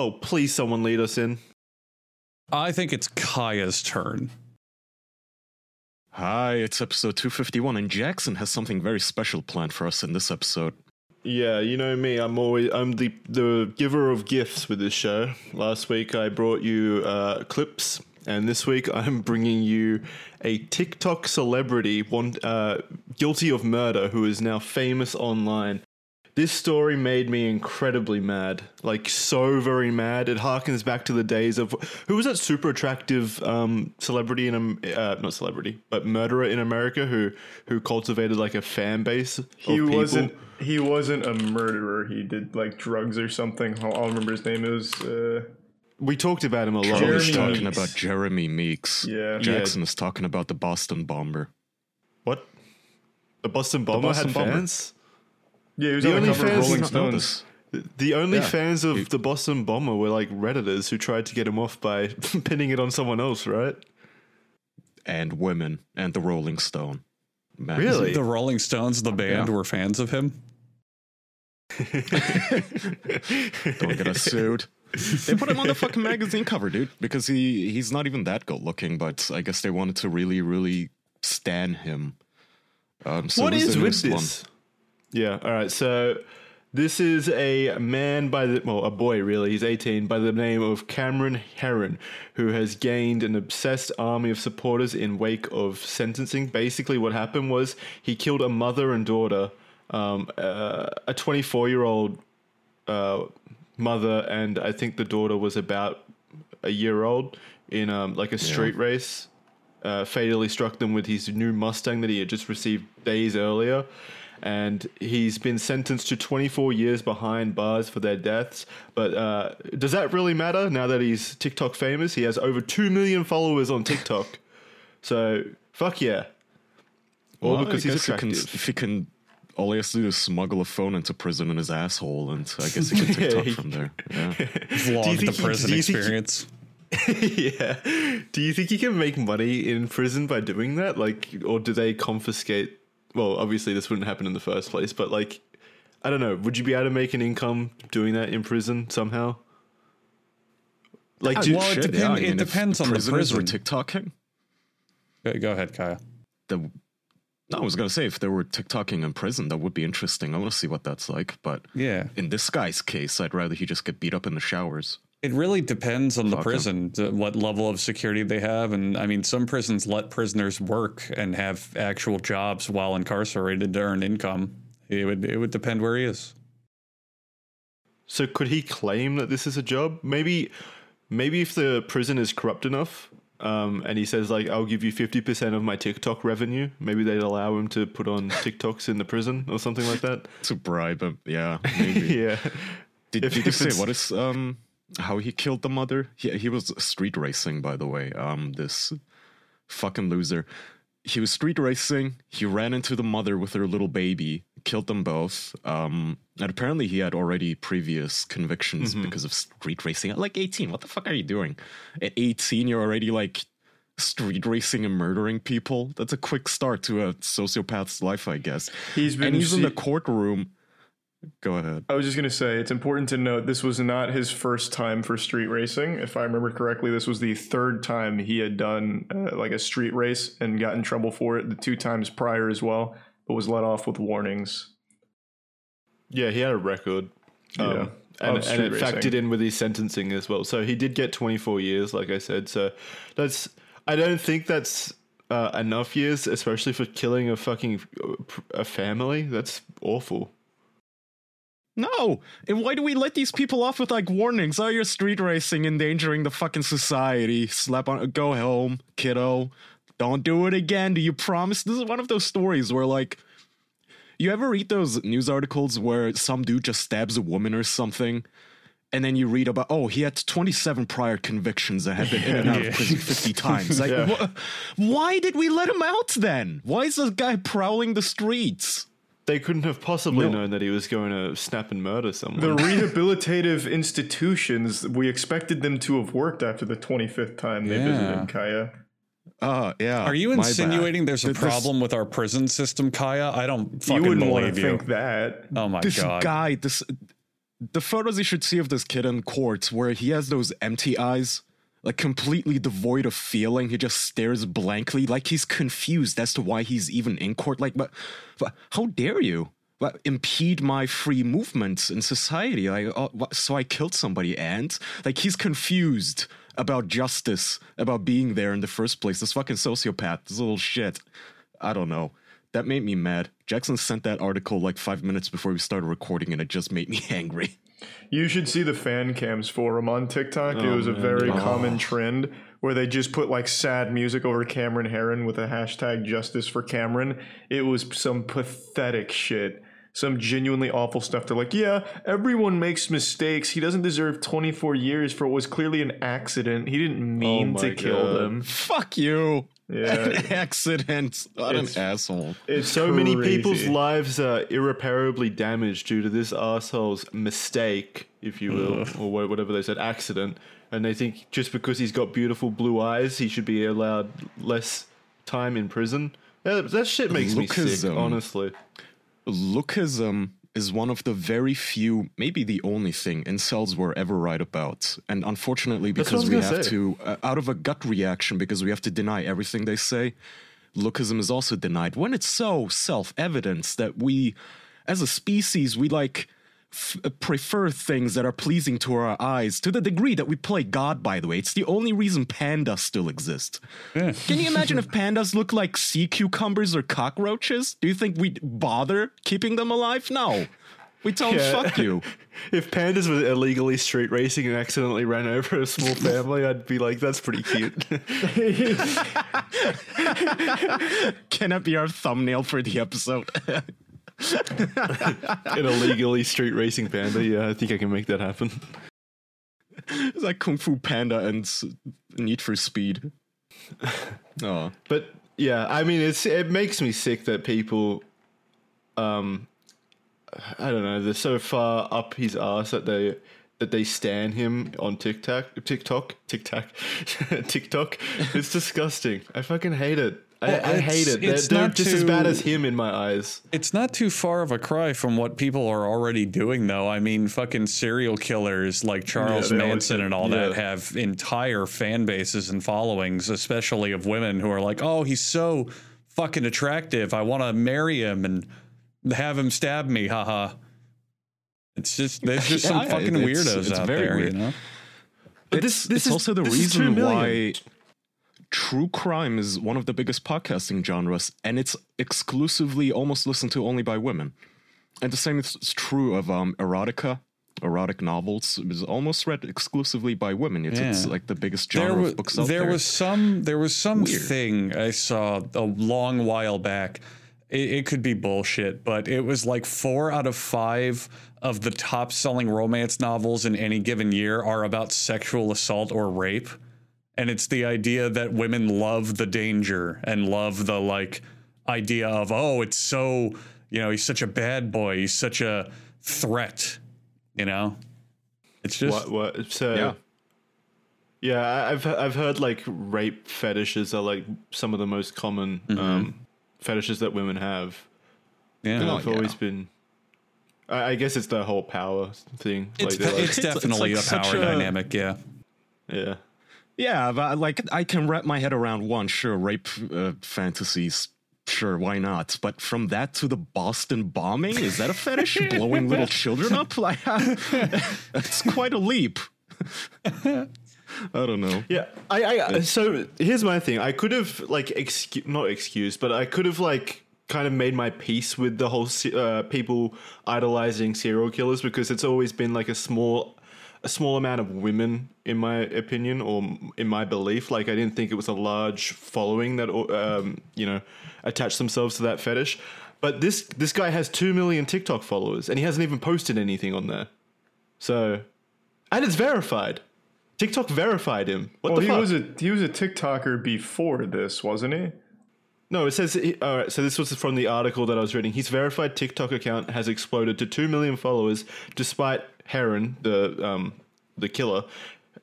Oh, please, someone lead us in. I think it's Kaya's turn. Hi, it's episode 251, and Jackson has something very special planned for us in this episode. Yeah, you know me. I'm always I'm the the giver of gifts with this show. Last week I brought you uh, clips, and this week I'm bringing you a TikTok celebrity, one uh, guilty of murder, who is now famous online. This story made me incredibly mad, like so very mad. It harkens back to the days of who was that super attractive um, celebrity in um, uh, not celebrity, but murderer in America who who cultivated like a fan base. He people. wasn't. He wasn't a murderer. He did like drugs or something. I'll, I'll remember his name. It was. Uh, We talked about him a lot. on the Jeremy talking Meeks. about Jeremy Meeks. Yeah. Jackson is talking about the Boston bomber. What? The Boston Bomber Boston had Bomber. Fans. yeah, he was The on only the cover of fans- Rolling Did not know Stones. The only Yeah. fans of He- the Boston Bomber were like redditors who tried to get him off by pinning it on someone else, right? And women and the Rolling Stone. Man, Really? The Rolling Stones, the band, Yeah. were fans of him. Don't get us sued. They put him on the fucking magazine cover, dude, because he he's not even that good looking. But I guess they wanted to really, really stan him. Um, so what who's is the with newest one? Yeah. All right. So this is a man by the well, a boy really. He's 18 by the name of Cameron Herrin, who has gained an obsessed army of supporters in wake of sentencing. Basically, what happened was he killed a mother and daughter, um, uh, a 24 year old uh, mother, and I think the daughter was about a year old in um, like a street race. Uh, fatally struck them with his new Mustang that he had just received days earlier. And he's been sentenced to 24 years behind bars for their deaths. But uh, does that really matter now that he's TikTok famous? He has over 2 million followers on TikTok. so, fuck yeah. All Well, because I he's guess he can, attractive. if he can, all he has to do is smuggle a phone into prison in his asshole, and I guess he can Yeah, TikTok he- from there. Yeah. Vlog think the he- prison do you think he- experience. yeah. Do you think you can make money in prison by doing that? Like, or do they confiscate? Well, obviously, this wouldn't happen in the first place, but like, I don't know. Would you be able to make an income doing that in prison somehow? Like, uh, do, well, it depend- I it mean, depends on the prisoners were prison. TikToking. Go go ahead, Kaya. The, no, I was gonna say if there were TikToking in prison, that would be interesting. I want to see what that's like. But Yeah. in this guy's case, I'd rather he just get beat up in the showers. It really depends on the prison, to what level of security they have. And I mean, some prisons let prisoners work and have actual jobs while incarcerated to earn income. It would it would depend where he is. so could he claim that this is a job? Maybe, maybe if the prison is corrupt enough, um, and he says like, "I'll give you fifty percent of my TikTok revenue," maybe they'd allow him to put on TikToks in the prison or something like that. To bribe him, yeah, maybe. yeah. Did, If- did you if say what is um how he killed the mother? He he was street racing, by the way. Um, this fucking loser. He was street racing. He ran into the mother with her little baby, killed them both. Um, and apparently he had already previous convictions Mm-hmm. because of street racing. At like eighteen, what the fuck are you doing? At eighteen, you're already like street racing and murdering people. That's a quick start to a sociopath's life, I guess. He's been and he's in the courtroom. Go ahead. I was just gonna say it's important to note this was not his first time for street racing. If I remember correctly, this was the third time he had done uh, like a street race and got in trouble for it. The two times prior as well, but was let off with warnings. Yeah, he had a record. Um, Yeah, and, and it racing. factored in with his sentencing as well. So he did get 24 years, like I said. So that's, I don't think that's uh, enough years, especially for killing a fucking a family. That's awful. No, and why do we let these people off with like warnings? Oh, you're street racing, endangering the fucking society. Slap on, go home, kiddo. Don't do it again. Do you promise? This is one of those stories where like, you ever read those news articles where some dude just stabs a woman or something, and then you read about oh he had 27 prior convictions and had been in and out Yeah. of prison 50 times. Like, Yeah. wha- why did we let him out then? Why is this guy prowling the streets? They couldn't have possibly No. known that he was going to snap and murder someone. The rehabilitative institutions, we expected them to have worked after the 25th time they visited Kaya. Uh, yeah. Are you my bad. insinuating there's a this- problem with our prison system, Kaya? I don't fucking You fucking wouldn't want believe to you. think that. Oh my this god. This guy, this the photos you should see of this kid in court where he has those empty eyes, like completely devoid of feeling. He just stares blankly, like he's confused as to why he's even in court. Like, but, but how dare you? But impede my free movements in society. Like, uh, what- so I killed somebody, and like he's confused about justice, about being there in the first place. This fucking sociopath, this little shit. I don't know. That made me mad. Jackson sent that article like five minutes before we started recording, and it just made me angry. You should see the fan cams for him on TikTok. it Oh, was a man. very oh. common trend where they just put like sad music over Cameron Herrin with a hashtag justice for Cameron. It was some pathetic shit. Some genuinely awful stuff. They're like, yeah, everyone makes mistakes. He doesn't deserve 24 years for what was clearly an accident. He didn't oh mean my to kill them. Fuck you. Yeah. An accident. What an asshole. It's So many people's lives are irreparably damaged due to this asshole's mistake, if you will, or whatever they said, accident. And they think just because he's got beautiful blue eyes, he should be allowed less time in prison. That, that shit makes me sick, honestly. Lookism is one of the very few, maybe the only thing incels were ever right about. And unfortunately, That's what I because we have say. to, uh, out of a gut reaction, because we have to deny everything they say, lookism is also denied. When it's so self evident that we, as a species, we like. F- uh, prefer things that are pleasing to our eyes to the degree that we play God, by the way. It's the only reason pandas still exist. Can you imagine if pandas look like sea cucumbers or cockroaches? Do you think we'd bother keeping them alive? No. We tell them, Yeah. fuck you. If pandas were illegally street racing and accidentally ran over a small family, I'd be like, that's pretty cute. Can that be our thumbnail for the episode? An illegally street racing panda, yeah, I think I can make that happen. it's like Kung Fu Panda and Need for Speed. Oh. But yeah, I mean, it's it makes me sick that people, um, I don't know, they're so far up his ass that they that they stand him on TikTok, TikTok, TikTok, TikTok. It's disgusting. I fucking hate it. I, Well, I hate it. They're, it's they're not just as bad as him in my eyes. It's not too far of a cry from what people are already doing, though. I mean, fucking serial killers like Charles they always Manson and all that have entire fan bases and followings, especially of women who are like, oh, he's so fucking attractive. I want to marry him and have him stab me. Haha. It's just, there's just some Yeah, fucking it's- weirdos it's out very there, weird. you know? But it's, this- this it's is- also the this is two reason why true crime is one of the biggest podcasting genres, and it's exclusively almost listened to only by women. And the same is true of um, erotica. Erotic novels is almost read exclusively by women. It's, it's like the biggest genre there was, of books out there there. was some there was some Weird. thing I saw a long while back. It, it could be bullshit, but it was like four out of five of the top selling romance novels in any given year are about sexual assault or rape. And it's the idea that women love the danger and love the like idea of, oh, it's so, you know, he's such a bad boy. He's such a threat, you know? It's just, What? What? So. Yeah. Yeah, I- I've I've heard like rape fetishes are like some of the most common um, fetishes that women have. yeah. Oh, I've always yeah. been. I, I guess it's the whole power thing. It's, like, they're like- it's It's- it's definitely like a power such a- dynamic, yeah. yeah. Yeah, but like I can wrap my head around one. Sure, rape uh, fantasies. Sure, why not? But from that to the Boston bombing, is that a fetish? Blowing little children up? Like, it's quite a leap. I don't know. Yeah, I, I so here's my thing. I could have like excu- not excused, but I could have like kind of made my peace with the whole uh, people idolizing serial killers because it's always been like a small a small amount of women in my opinion or in my belief like i didn't think it was a large following that um, you know attached themselves to that fetish but this this guy has 2 million tiktok followers and he hasn't even posted anything on there so and it's verified tiktok verified him what Well, the he fuck was a he was a TikToker before this, wasn't he? No, it says. All right, so this was from the article that I was reading. His verified TikTok account has exploded to two million followers, despite Herrin, the um, the killer,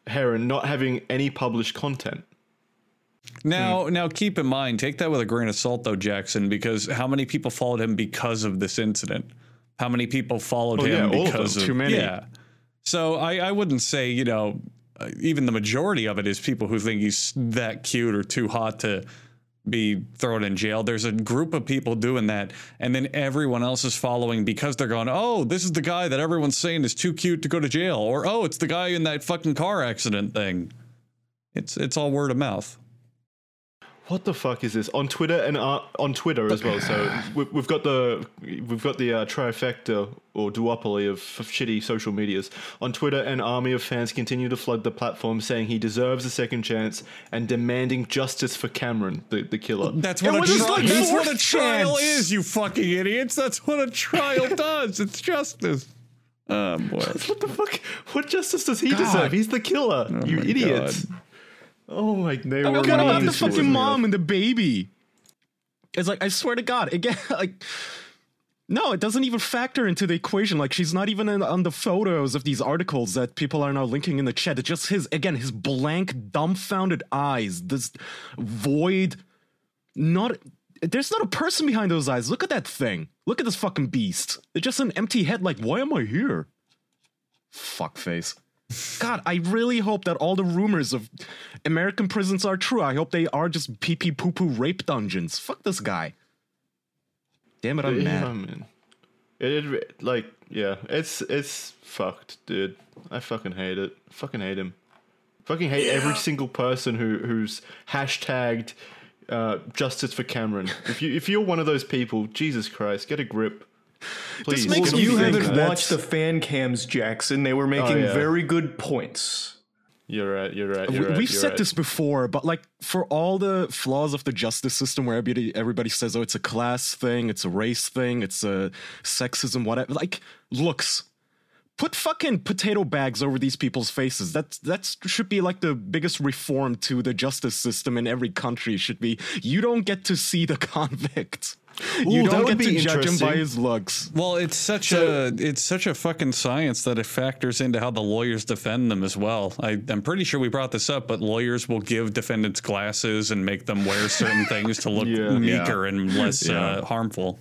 Herrin, not having any published content. Now, now keep in mind, take that with a grain of salt, though, Jackson, because how many people followed him because of this incident? how many people followed Oh, yeah, him of because them. of Too many. Yeah. So I, I wouldn't say you know even the majority of it is people who think he's that cute or too hot to be thrown in jail. There's a group of people doing that, and then everyone else is following because they're going, "Oh, this is the guy that everyone's saying is too cute to go to jail," or "Oh, it's the guy in that fucking car accident thing." It's it's all word of mouth. What the fuck is this on Twitter and uh, on Twitter as well? So we- we've got the we've got the uh, trifecta or duopoly of, of shitty social medias. On Twitter, an army of fans continue to flood the platform, saying he deserves a second chance and demanding justice for Cameron, the, the killer. That's what, It a, tri- like that's what a trial is, you fucking idiots. That's what a trial does. It's justice. Oh boy. What the fuck? What justice does he God. deserve? He's the killer. you my idiots. Oh my They god. were What about the fucking mom and the baby? It's like I swear to God, again, like no, it doesn't even factor into the equation. Like she's not even in, on the photos of these articles that people are now linking in the chat. It's just his again, his blank, dumbfounded eyes, this void. Not there's not a person behind those eyes. Look at that thing. Look at this fucking beast. It's just an empty head. Like why am I here? Fuckface. God, I really hope that all the rumors of American prisons are true. I hope they are just pee pee poo poo rape dungeons. Fuck this guy. Damn it, I'm Yeah, mad. man. It, it like yeah, it's it's fucked, dude. I fucking hate it. Fucking hate him. Fucking hate every single person who who's hashtagged uh, justice for Cameron. If you if you're one of those people, Jesus Christ, get a grip. Please. makes get You haven't that's- watched the fan cams, Jackson. They were oh, making yeah. very good points. You're right. You're right. We- You're right. We've you're said right. this before, but like for all the flaws of the justice system, where everybody everybody says, "Oh, it's a class thing, it's a race thing, it's a sexism, whatever." Like looks. Put fucking potato bags over these people's faces. That's that should be like the biggest reform to the justice system in every country. Should be you don't get to see the convict. You Ooh, that don't would get to be judge him by his looks. Well, it's such So- a it's such a fucking science that it factors into how the lawyers defend them as well. I, I'm pretty sure we brought this up, but lawyers will give defendants glasses and make them wear certain things to look Yeah. meeker and less Yeah. uh, harmful.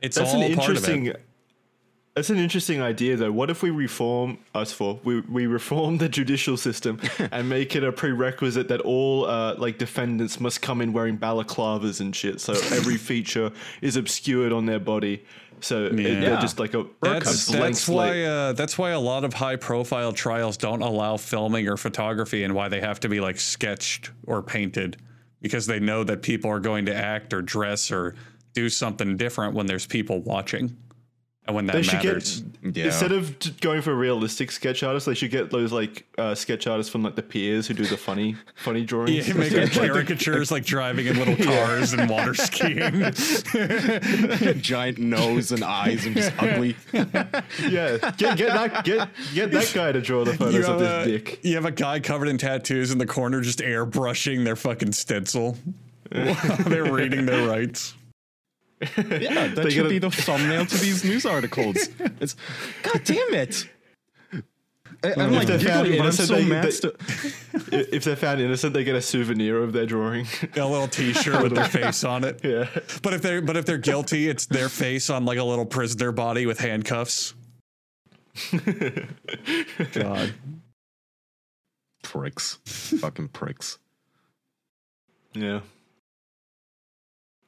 It's That's all an part of interesting. it. That's an interesting idea, though. What if we reform us for we we reform the judicial system and make it a prerequisite that all uh, like defendants must come in wearing balaclavas and shit, so every feature is obscured on their body, so it- Yeah. they're just like a, That's, a that's why uh, that's why a lot of high profile trials don't allow filming or photography and why they have to be like sketched or painted because they know that people are going to act or dress or do something different when there's people watching and when that They should matters. get Yeah. instead of going for realistic sketch artists, they should get those like uh, sketch artists from like the peers who do the funny funny drawings. Yeah, making caricatures like driving in little cars and water skiing. Giant nose and eyes and just ugly. yeah, get, get that get get that guy to draw the photos have, of a, this dick. you have a guy covered in tattoos in the corner just airbrushing their fucking stencil while they're reading their rights. Yeah, that should gotta- be the thumbnail to these news articles. It's God damn it. I, am like they're found giggling, but I'm so they- mad. they- still. if they're found innocent, they get a souvenir of their drawing. A little T-shirt with their face on it. yeah. But if they're but if they're guilty, it's their face on like a little prisoner body with handcuffs. God. pricks, fucking pricks. Yeah.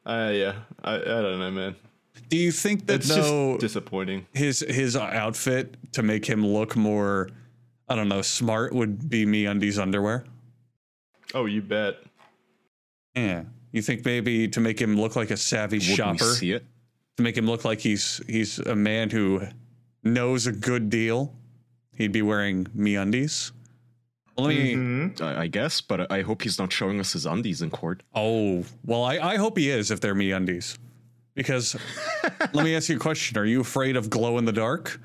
Uh, yeah. I, I don't know, man. Do you think that It's though just disappointing. his his outfit to make him look more, I don't know, smart would be MeUndies underwear? Oh, you bet. Yeah. You think maybe to make him look like a savvy Wouldn't shopper, see it? to make him look like he's he's a man who knows a good deal, he'd be wearing MeUndies. Let me. Mhm. I, guess, but I hope he's not showing us his undies in court. Oh, well, I, I hope he is if they're MeUndies. Because let me ask you a question. Are you afraid of glow in the dark?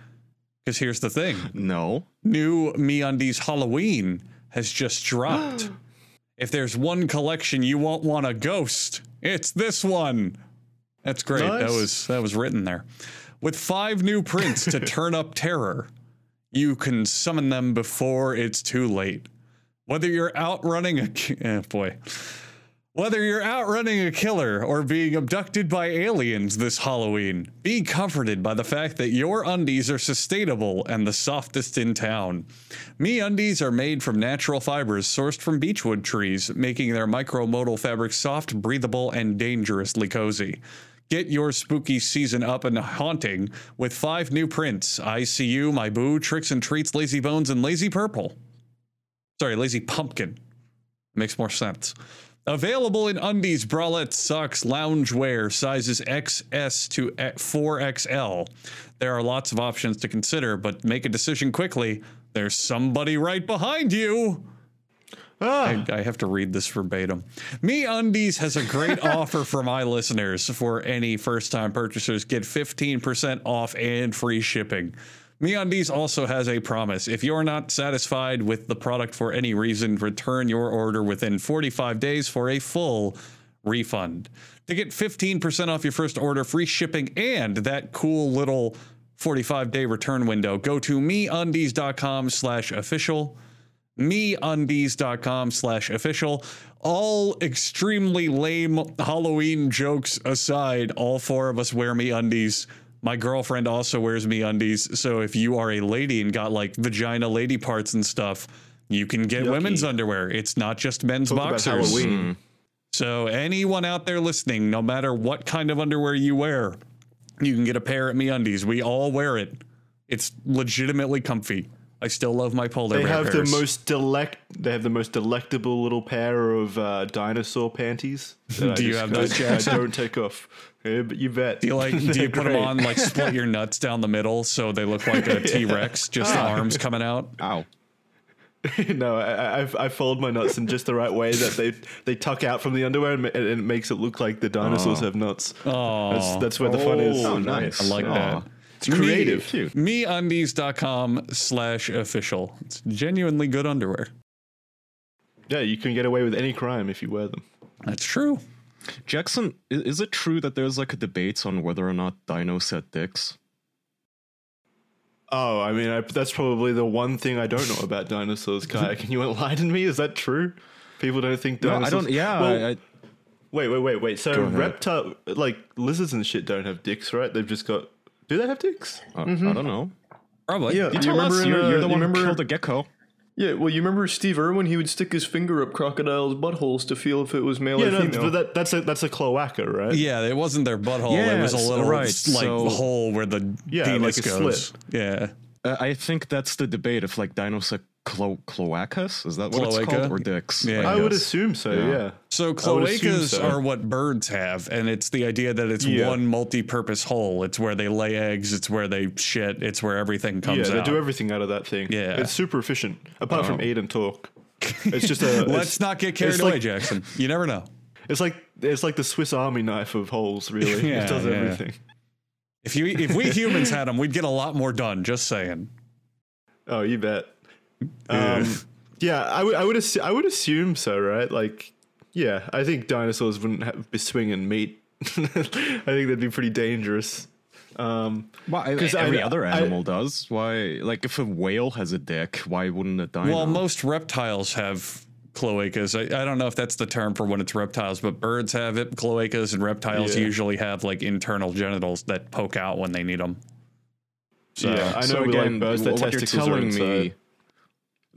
Because here's the thing No. new MeUndies Halloween has just dropped. if there's one collection you won't want a ghost, it's this one. That's great. That was that was written there. With five new prints to turn up terror, you can summon them before it's too late. Whether you're outrunning a eh, boy. Whether you're outrunning a killer or being abducted by aliens this Halloween, be comforted by the fact that your undies are sustainable and the softest in town. MeUndies are made from natural fibers sourced from beechwood trees, making their micromodal fabric soft, breathable, and dangerously cozy. Get your spooky season up and haunting with five new prints ICU, My Boo, Tricks and Treats, Lazy Bones, and Lazy Purple. Sorry, Lazy Pumpkin. Makes more sense. Available in undies, bralettes, socks, loungewear, sizes XS to 4XL. There are lots of options to consider, but make a decision quickly. There's somebody right behind you. Ah. I, I have to read this verbatim. MeUndies has a great offer for my listeners. For any first time purchasers, get 15% off and free shipping. MeUndies also has a promise. If you're not satisfied with the product for any reason, return your order within 45 days for a full refund. To get 15% off your first order, free shipping, and that cool little 45 day return window, go to meundies.com slash official. Meundies.com slash official. All extremely lame Halloween jokes aside, all four of us wear MeUndies. My girlfriend also wears MeUndies. So if you are a lady and got like vagina lady parts and stuff, you can get Yucky. women's underwear. It's not just men's Talk about boxers. Halloween. Mm. So anyone out there listening, no matter what kind of underwear you wear, you can get a pair at MeUndies. We all wear it. It's legitimately comfy. I still love my polar They bear have pairs. the most delect. They have the most delectable little pair of uh, dinosaur panties. that I do you have those? I, I don't take off. Yeah, but you bet. Do you like? Do you put them on like split your nuts down the middle so they look like a T Rex, just the arms coming out? Ow. no, I, I, I fold my nuts in just the right way that they they tuck out from the underwear and, and it makes it look like the dinosaurs have nuts. Oh, That's, that's where the fun is. Oh, nice. I like Aw. that. It's creative. Cute. MeUndies.com slash official. It's genuinely good underwear. Yeah, you can get away with any crime if you wear them. That's true. Jackson, is it true that there's like a debate on whether or not dinos had dicks? Oh, I mean, I, that's probably the one thing I don't know about dinosaurs. Kai, can you enlighten me? Is that true? People don't think dinosaurs. No. I don't. Yeah, Well, I, I, wait, wait, wait, wait. So reptile, like lizards and shit, don't have dicks, right? They've just got. Do they have dicks? I, I don't know. Probably. Yeah, You you remember us. in, You're, uh, you're the you one remember, who killed a gecko. Yeah, well, you remember Steve Irwin? He would stick his finger up crocodiles' buttholes to feel if it was male Yeah, or no, female. but that, that's a that's a cloaca, right? Yeah, it wasn't their butthole. it was a little right, like so- hole where the Yeah, penis like a goes. slit. Yeah. Uh, I think that's the debate if like dinos had clo- cloacas. Is that what it's called? Or dicks? Yeah. I would assume so. Yeah. Yeah. So I would assume cloacas so. are what birds have, and it's the idea that it's Yeah. one multi-purpose hole. It's where they lay eggs. It's where they shit. It's where everything comes. Yeah, comes they out. do everything out of that thing. Yeah. it's super efficient. Apart from Oh. eat and talk, it's just a. Let's not get carried away, like- Jackson. You never know. It's like it's like the Swiss Army knife of holes. Really, Yeah, it does yeah. everything. If you if we humans had them, we'd get a lot more done. Just saying. Oh, you bet. Um, yeah, I would. I would. Assu- I would assume so, right? Like, yeah, I think dinosaurs wouldn't have, be swinging meat. I think that'd be pretty dangerous. Um, Well, I- 'Cause I- every other I- animal does. Why? Like, if a whale has a dick, why wouldn't a dino? Well, most reptiles have cloacas. I, I don't know if that's the term for when it's reptiles, but birds have it. Cloacas and reptiles Yeah. usually have like internal genitals that poke out when they need them. So, yeah, I know. so again, like birds that what you're telling me,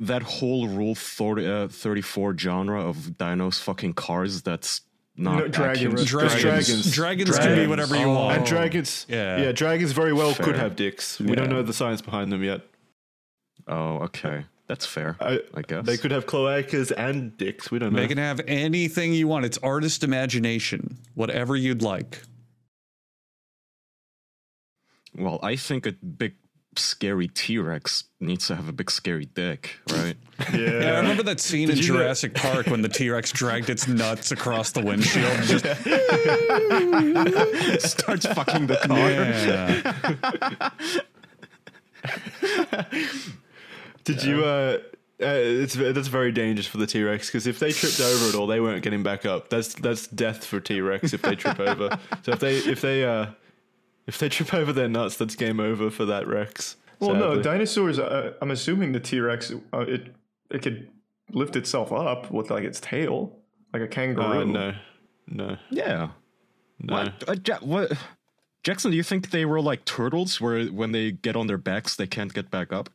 that whole Rule 40, uh, 34 genre of dinos fucking cars, that's not No, dragons. accurate? dragons, dragons. dragons, can be whatever you Oh. want. And dragons, Yeah. yeah, dragons very well could have dicks. We don't know the science behind them yet. Oh, okay. That's fair, I, I guess. they could have cloacas and dicks. We don't know. They can have anything you want. It's artist imagination. Whatever you'd like. Well, I think a big scary T-Rex needs to have a big scary dick, right? yeah. Yeah, I remember that scene in Did you know- Jurassic Park when the T Rex dragged its nuts across the windshield. And just, Starts fucking the car. yeah. Did you? Uh, uh, it's that's very dangerous for the T Rex because if they tripped over it all, they weren't getting back up. That's that's death for T Rex if they trip over. So if they if they uh if they trip over their nuts, that's game over for that Rex. well, no, dinosaurs. Uh, I'm assuming the T Rex. Uh, it it could lift itself up with like its tail. like a kangaroo. Uh, no, no, Yeah. no. What? Uh, Ja- what? Jackson, do you think they were like turtles, where when they get on their backs, they can't get back up?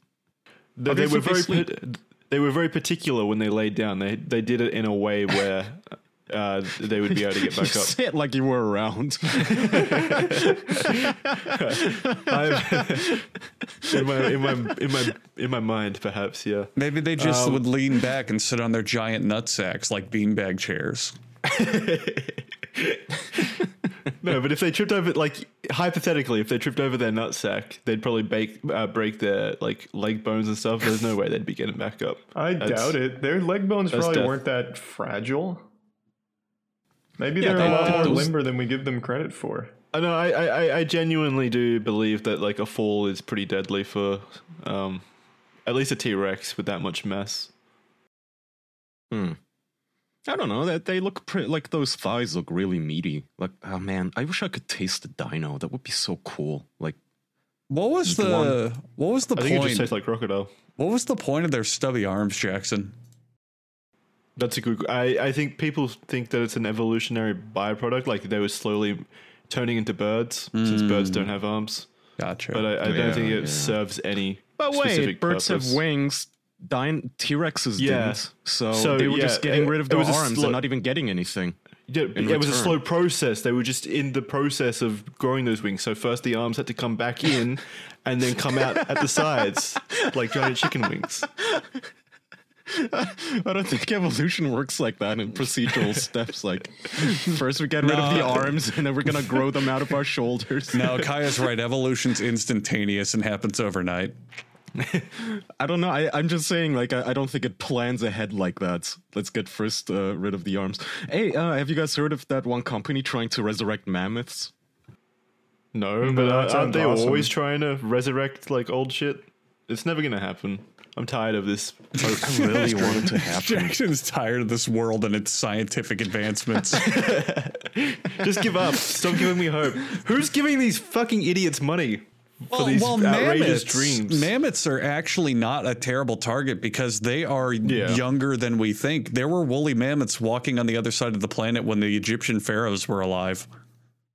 They, they were very they pa- they were very particular when they laid down. They they did it in a way where uh, they would be able to get You back up. say it like you were around. I've- in my in my in my in my mind, perhaps, yeah. Maybe they just Um, would lean back and sit on their giant nut sacks like beanbag chairs. No, but if they tripped over, like hypothetically, if they tripped over their nutsack, they'd probably bake, uh, break their like leg bones and stuff. There's no way they'd be getting back up. I That's- doubt it. Their leg bones probably death. weren't that fragile. Maybe Yeah, they're a lot more those- limber than we give them credit for. I know. I, I I genuinely do believe that like a fall is pretty deadly for, um, at least a T Rex with that much mass. Hmm. I don't know. That they look pretty, like those thighs look really meaty. Like, oh man, I wish I could taste the dino. That would be so cool. Like, What was Just the what was the I think it just point? tastes like crocodile. what was the point of their stubby arms, Jackson? That's a good. I I think people think that it's an evolutionary byproduct, like they were slowly turning into birds since hmm. birds don't have arms. Gotcha. But I, I don't Yeah, think it yeah. serves any. but specific wait, birds purpose. have wings. Din- T Rexes Yeah. didn't. So, So, they were just getting it- rid of it their arms slow- and not even getting anything. Yeah, in it was a slow process. They were just in the process of growing those wings. So first the arms had to come back in, and then come out at the sides like giant chicken wings. I don't think evolution works like that in procedural steps. Like, first we get rid of the arms, and then we're gonna grow them out of our shoulders. no, Kaya's right. Evolution's instantaneous and happens overnight. I don't know. I, I'm just saying, like, I, I don't think it plans ahead like that. Let's get first uh, rid of the arms. Hey, uh, have you guys heard of that one company trying to resurrect mammoths? No, No, but that uh, aren't they awesome. always trying to resurrect like old shit? It's never gonna happen. I'm tired of this. I really want it to happen. Jackson's tired of this world and its scientific advancements. Just give up. Stop giving me hope. Who's giving these fucking idiots money for these outrageous dreams? Mammoths are actually not a terrible target because they are Yeah. younger than we think. There were woolly mammoths walking on the other side of the planet when the Egyptian pharaohs were alive.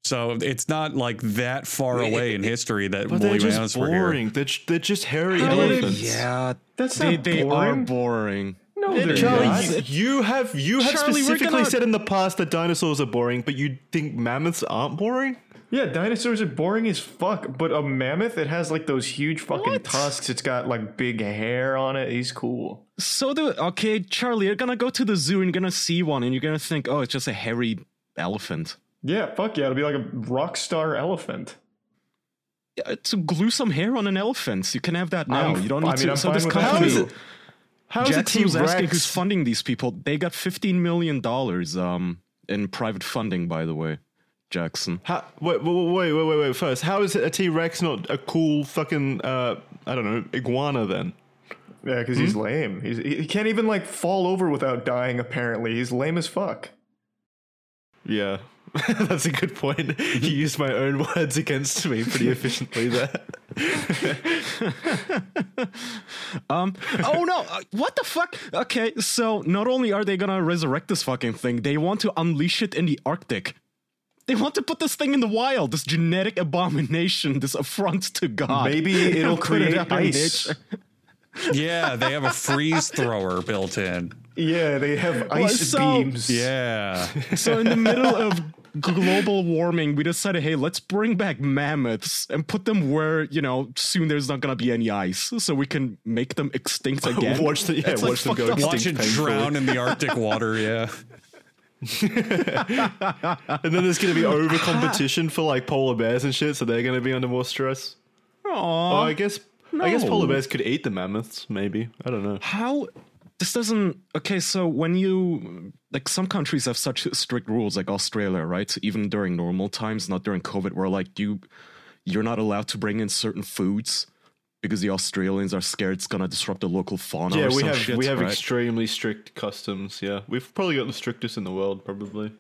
So it's not like that far away in history that but woolly they're mammoths just were here. boring. They're, j- they're just hairy How are they- elephants. Yeah, That's they, not they are boring. boring. No, they're Charlie, not. you, you have you have Charlie, specifically gonna- said in the past that dinosaurs are boring, but you think mammoths aren't boring? Yeah, dinosaurs are boring as fuck, but a mammoth, it has like those huge fucking What? tusks. It's got like big hair on it. He's cool. So do okay, Charlie. You're gonna go to the zoo and you're gonna see one, and you're gonna think, oh, it's just a hairy elephant. Yeah, fuck yeah. It'll be like a rock star elephant. Yeah, to glue some hair on an elephant, you can have that now. I'm- you don't I need mean, to. I'm so fine this with that company, too. How is a Jackson was asking who's funding these people. They got 15 million dollars um in private funding, by the way, Jackson. How, wait, wait, wait, wait, wait, wait. First, how is it a T Rex not a cool fucking uh, I don't know iguana then? Yeah, because he's lame. He's, he he can't even like fall over without dying. Apparently, he's lame as fuck. Yeah, that's a good point. You used my own words against me pretty efficiently there. Um. oh no! uh, what the fuck? Okay, so not only are they gonna resurrect this fucking thing, they want to unleash it in the Arctic. They want to put this thing in the wild. This genetic abomination. This affront to God. Maybe it'll Put it create ice. Yeah, they have a freeze thrower built in. Yeah, they have ice so- beams. Yeah. So in the middle of global warming, we decided, hey, let's bring back mammoths and put them where you know soon there's not gonna be any ice, so we can make them extinct again. watch the yeah, It's, like, watch them go extinct. Watch it painfully. drown in the Arctic water. Yeah. And then there's going to be over competition for like polar bears and shit, so they're going to be under more stress. Oh. I guess I guess polar bears could eat the mammoths. Maybe I don't know. how this doesn't okay so when you like some countries have such strict rules like australia right even during normal times not during covid where like you you're not allowed to bring in certain foods because the australians are scared it's gonna disrupt the local fauna Yeah, or we have shit, we have right? extremely strict customs. Yeah, we've probably got the strictest in the world, probably.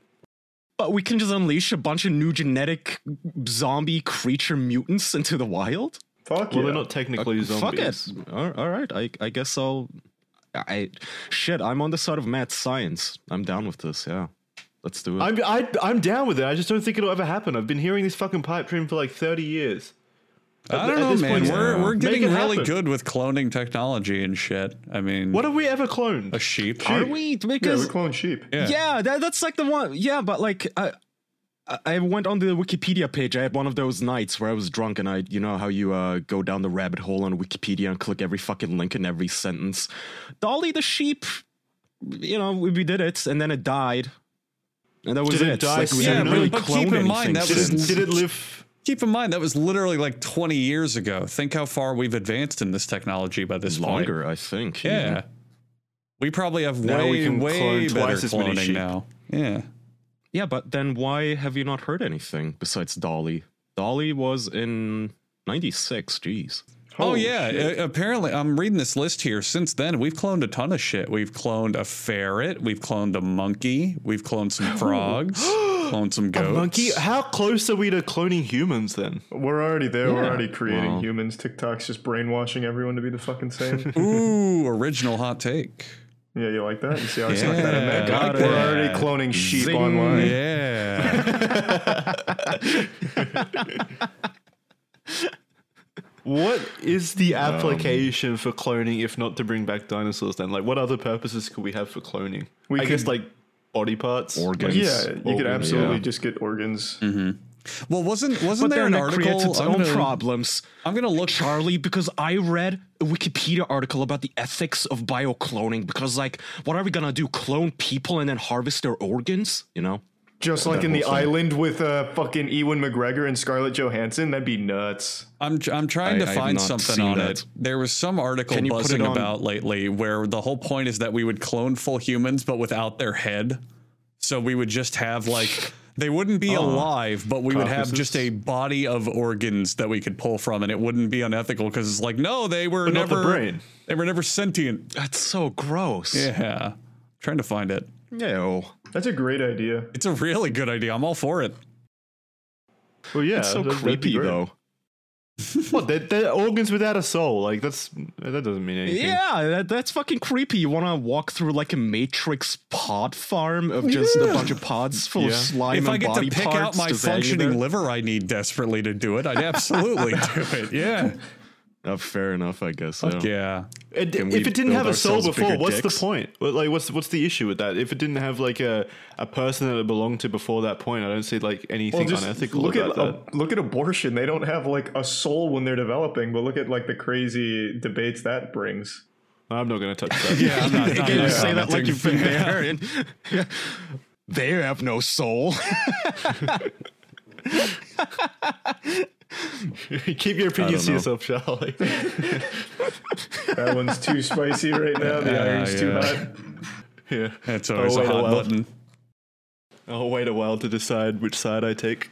but we can just unleash a bunch of new genetic zombie creature mutants into the wild Fuck it. Well, yeah. they're not technically zombies. Fuck it. All all right, I, I guess I'll. I shit. I'm on the side of mad science. I'm down with this. Yeah, let's do it. I'm I, I'm down with it. I just don't think it'll ever happen. I've been hearing this fucking pipe dream for like 30 years. I don't at know, man. point, We're we're getting really happen. good with cloning technology and shit. I mean, What have we ever cloned? a sheep? Are we? Yeah, Because we clone sheep. Yeah. Yeah, that, that's like the one. Yeah, but like I, I- I went on the Wikipedia page. I had one of those nights where I was drunk, and I, you know how you uh, go down the rabbit hole on Wikipedia and click every fucking link in every sentence. Dolly the sheep, you know, we, we did it, and then it died, and that was Did it it. die like, we soon? didn't Yeah, really but keep in mind, anything that did, was- it, did it live? Keep in mind that was literally like 20 years ago. Think how far we've advanced in this technology by this point. longer, I think. Yeah. even. We probably have Now way, we can way clone better twice as many cloning sheep. now. Yeah. Yeah, but then why have you not heard anything besides Dolly? Dolly was in '96. Jeez. Oh, Holy yeah. uh, apparently, I'm reading this list here. Since then, we've cloned a ton of shit. We've cloned a ferret. We've cloned a monkey. We've cloned some frogs. cloned some A goats. monkey? How close are we to cloning humans then? We're already there. We're Yeah. already creating Well. humans. TikTok's just brainwashing everyone to be the fucking same. Ooh, original hot take. yeah, you like that? You see how I snuck that in there? Yeah, I like We're that. already cloning sheep Zing. online. Yeah. What is the application for cloning if not to bring back dinosaurs then? Like what other purposes could we have for cloning? We I guess could- like body parts. Organs. Yeah, you could absolutely yeah. just get organs. Mm-hmm. well, wasn't wasn't But there an article? creates its I'm own gonna- problems. I'm gonna look. Charlie, because I read a Wikipedia article about the ethics of biocloning. Because, like, what are we gonna do? Clone people and then harvest their organs? You know? Just like in the whole thing. island with uh, fucking Ewan McGregor and Scarlett Johansson. That'd be nuts. I'm I'm trying I- to find something on that. it. There was some article Can you put it buzzing about lately where the whole point is that we would clone full humans but without their head. So we would just have like they wouldn't be alive, but we would have just a body of organs that we could pull from, and it wouldn't be unethical because it's like no, they were But not never the brain. They were never sentient. That's so gross. Yeah, trying to find it. Ew. That's a great idea. It's a really good idea. I'm all for it. Well, yeah, It's so that- creepy, though. What? They're, they're organs without a soul. Like that's that doesn't mean anything. Yeah, that, that's fucking creepy. You want to walk through like a Matrix pod farm of just a bunch of pods full of slime if and I get to body pick parts out my functioning liver I need desperately to do it, I'd absolutely do it. Yeah. Uh, fair enough, I guess. Fuck yeah. yeah. It- if it didn't have a soul before, what's dicks? the point? Like, what's what's the issue with that? If it didn't have like a, a person that it belonged to before that point, I don't see like anything Well, unethical look about at that. uh, look at abortion. They don't have like a soul when they're developing, but look at like the crazy debates that brings. I'm not going to touch that. Yeah, I'm not, I'm Again, not you say that like you've been there, and they have no soul. Keep your opinions to know. yourself, Charlie. That one's too spicy right now. The Yeah, iron's too hot. yeah. That's always wait a a hot while. button. I'll wait a while to decide which side I take.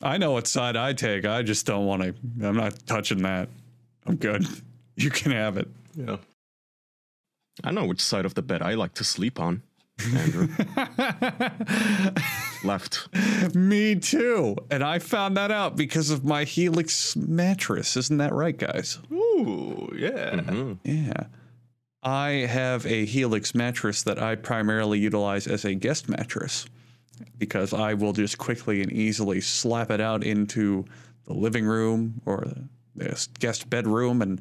I know what side I take. I just don't want to. I'm not touching that. I'm good. You can have it. Yeah. I know which side of the bed I like to sleep on. Andrew, left. Me too. And I found that out because of my Helix mattress. Isn't that right, guys? Ooh, yeah. Mhm. Yeah. I have a Helix mattress that I primarily utilize as a guest mattress because I will just quickly and easily slap it out into the living room or the guest bedroom. And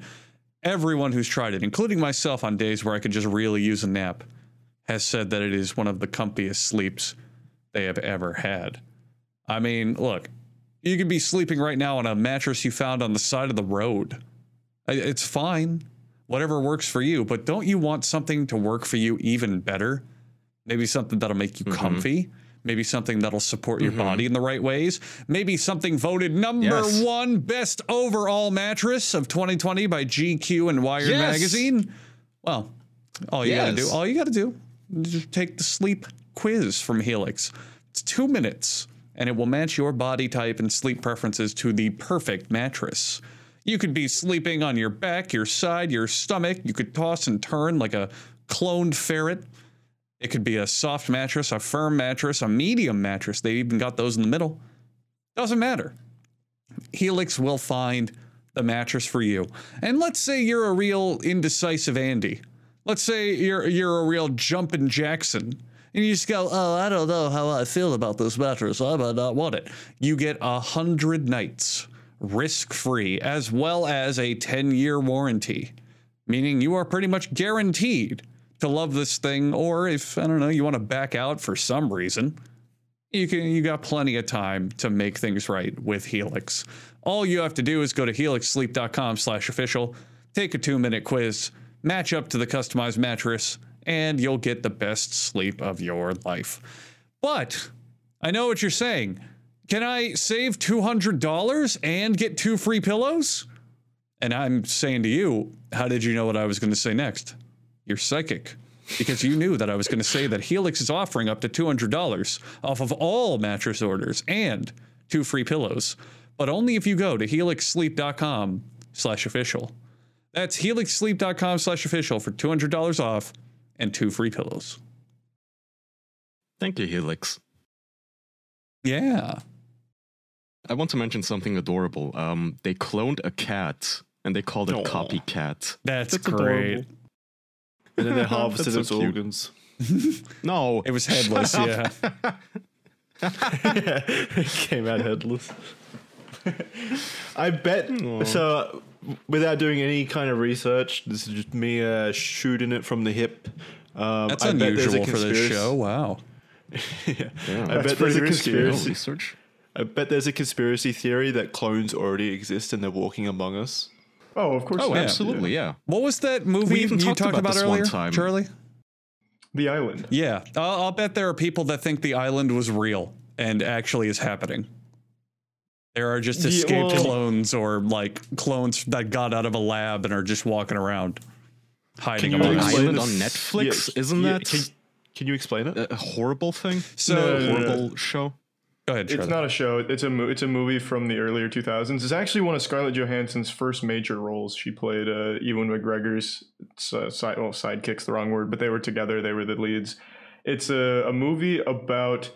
everyone who's tried it, including myself on days where I could just really use a nap, has said that it is one of the comfiest sleeps they have ever had. I mean, look, you could be sleeping right now on a mattress you found on the side of the road. It's fine. Whatever works for you. But don't you want something to work for you even better? Maybe something that'll make you mm-hmm. comfy. Maybe something that'll support your mm-hmm. body in the right ways. Maybe something voted number Yes. one best overall mattress of 2020 by GQ and Wired Yes. Magazine. Well, all you gotta do, all you gotta do, just take the sleep quiz from Helix. It's two minutes, and it will match your body type and sleep preferences to the perfect mattress. You could be sleeping on your back, your side, your stomach. You could toss and turn like a cloned ferret. It could be a soft mattress, a firm mattress, a medium mattress. They even got those in the middle. Doesn't matter. Helix will find the mattress for you. And let's say you're a real indecisive Andy. Let's say you're you're a real jumpin' Jackson. And you just go, oh, I don't know how I feel about this mattress. I might not want it. You get a hundred nights risk free, as well as a 10 year warranty, meaning you are pretty much guaranteed to love this thing. Or if, I don't know, you want to back out for some reason, you can you got plenty of time to make things right with Helix. All you have to do is go to helixsleep.com slash official, take a two minute quiz, match up to the customized mattress, and you'll get the best sleep of your life. But I know what you're saying. Can I save $200 and get two free pillows? And I'm saying to you, how did you know what I was going to say next? You're psychic because you knew that I was going to say that Helix is offering up to $200 off of all mattress orders and two free pillows, but only if you go to helixsleep.com slash official. That's helixsleep.com slash official for $200 off and two free pillows. Thank you, Helix. Yeah. I want to mention something adorable. Um, they cloned a cat and they called it Aw. Copycat. That's, That's great. adorable. And then they harvested its so organs. No, It was headless, yeah. it came out headless. I bet. Aw. So, without doing any kind of research, this is just me uh, shooting it from the hip. Um, That's I bet a unusual for this show. Wow. yeah. Yeah. I bet there's a pretty risky. No conspiracy. research. I bet there's a conspiracy theory that clones already exist and they're walking among us. Oh, of course. Oh, yeah. absolutely, yeah. What was that movie We even you talked talked about about, this one earlier, time. Charlie? The island. Yeah, I'll, I'll bet there are people that think the island was real and actually is happening. There are just Yeah, escaped well- clones or like clones that got out of a lab and are just walking around, hiding Can you among explain Island on Netflix, isn't yeah, that Can, can you explain it? a horrible thing? So No, A no, no. horrible show? go ahead, It's not a show. It's a mo- it's a movie from the earlier 2000s. It's actually one of Scarlett Johansson's first major roles. She played uh, Ewan McGregor's uh, side well sidekick's the wrong word, but they were together. They were the leads. It's a, a movie about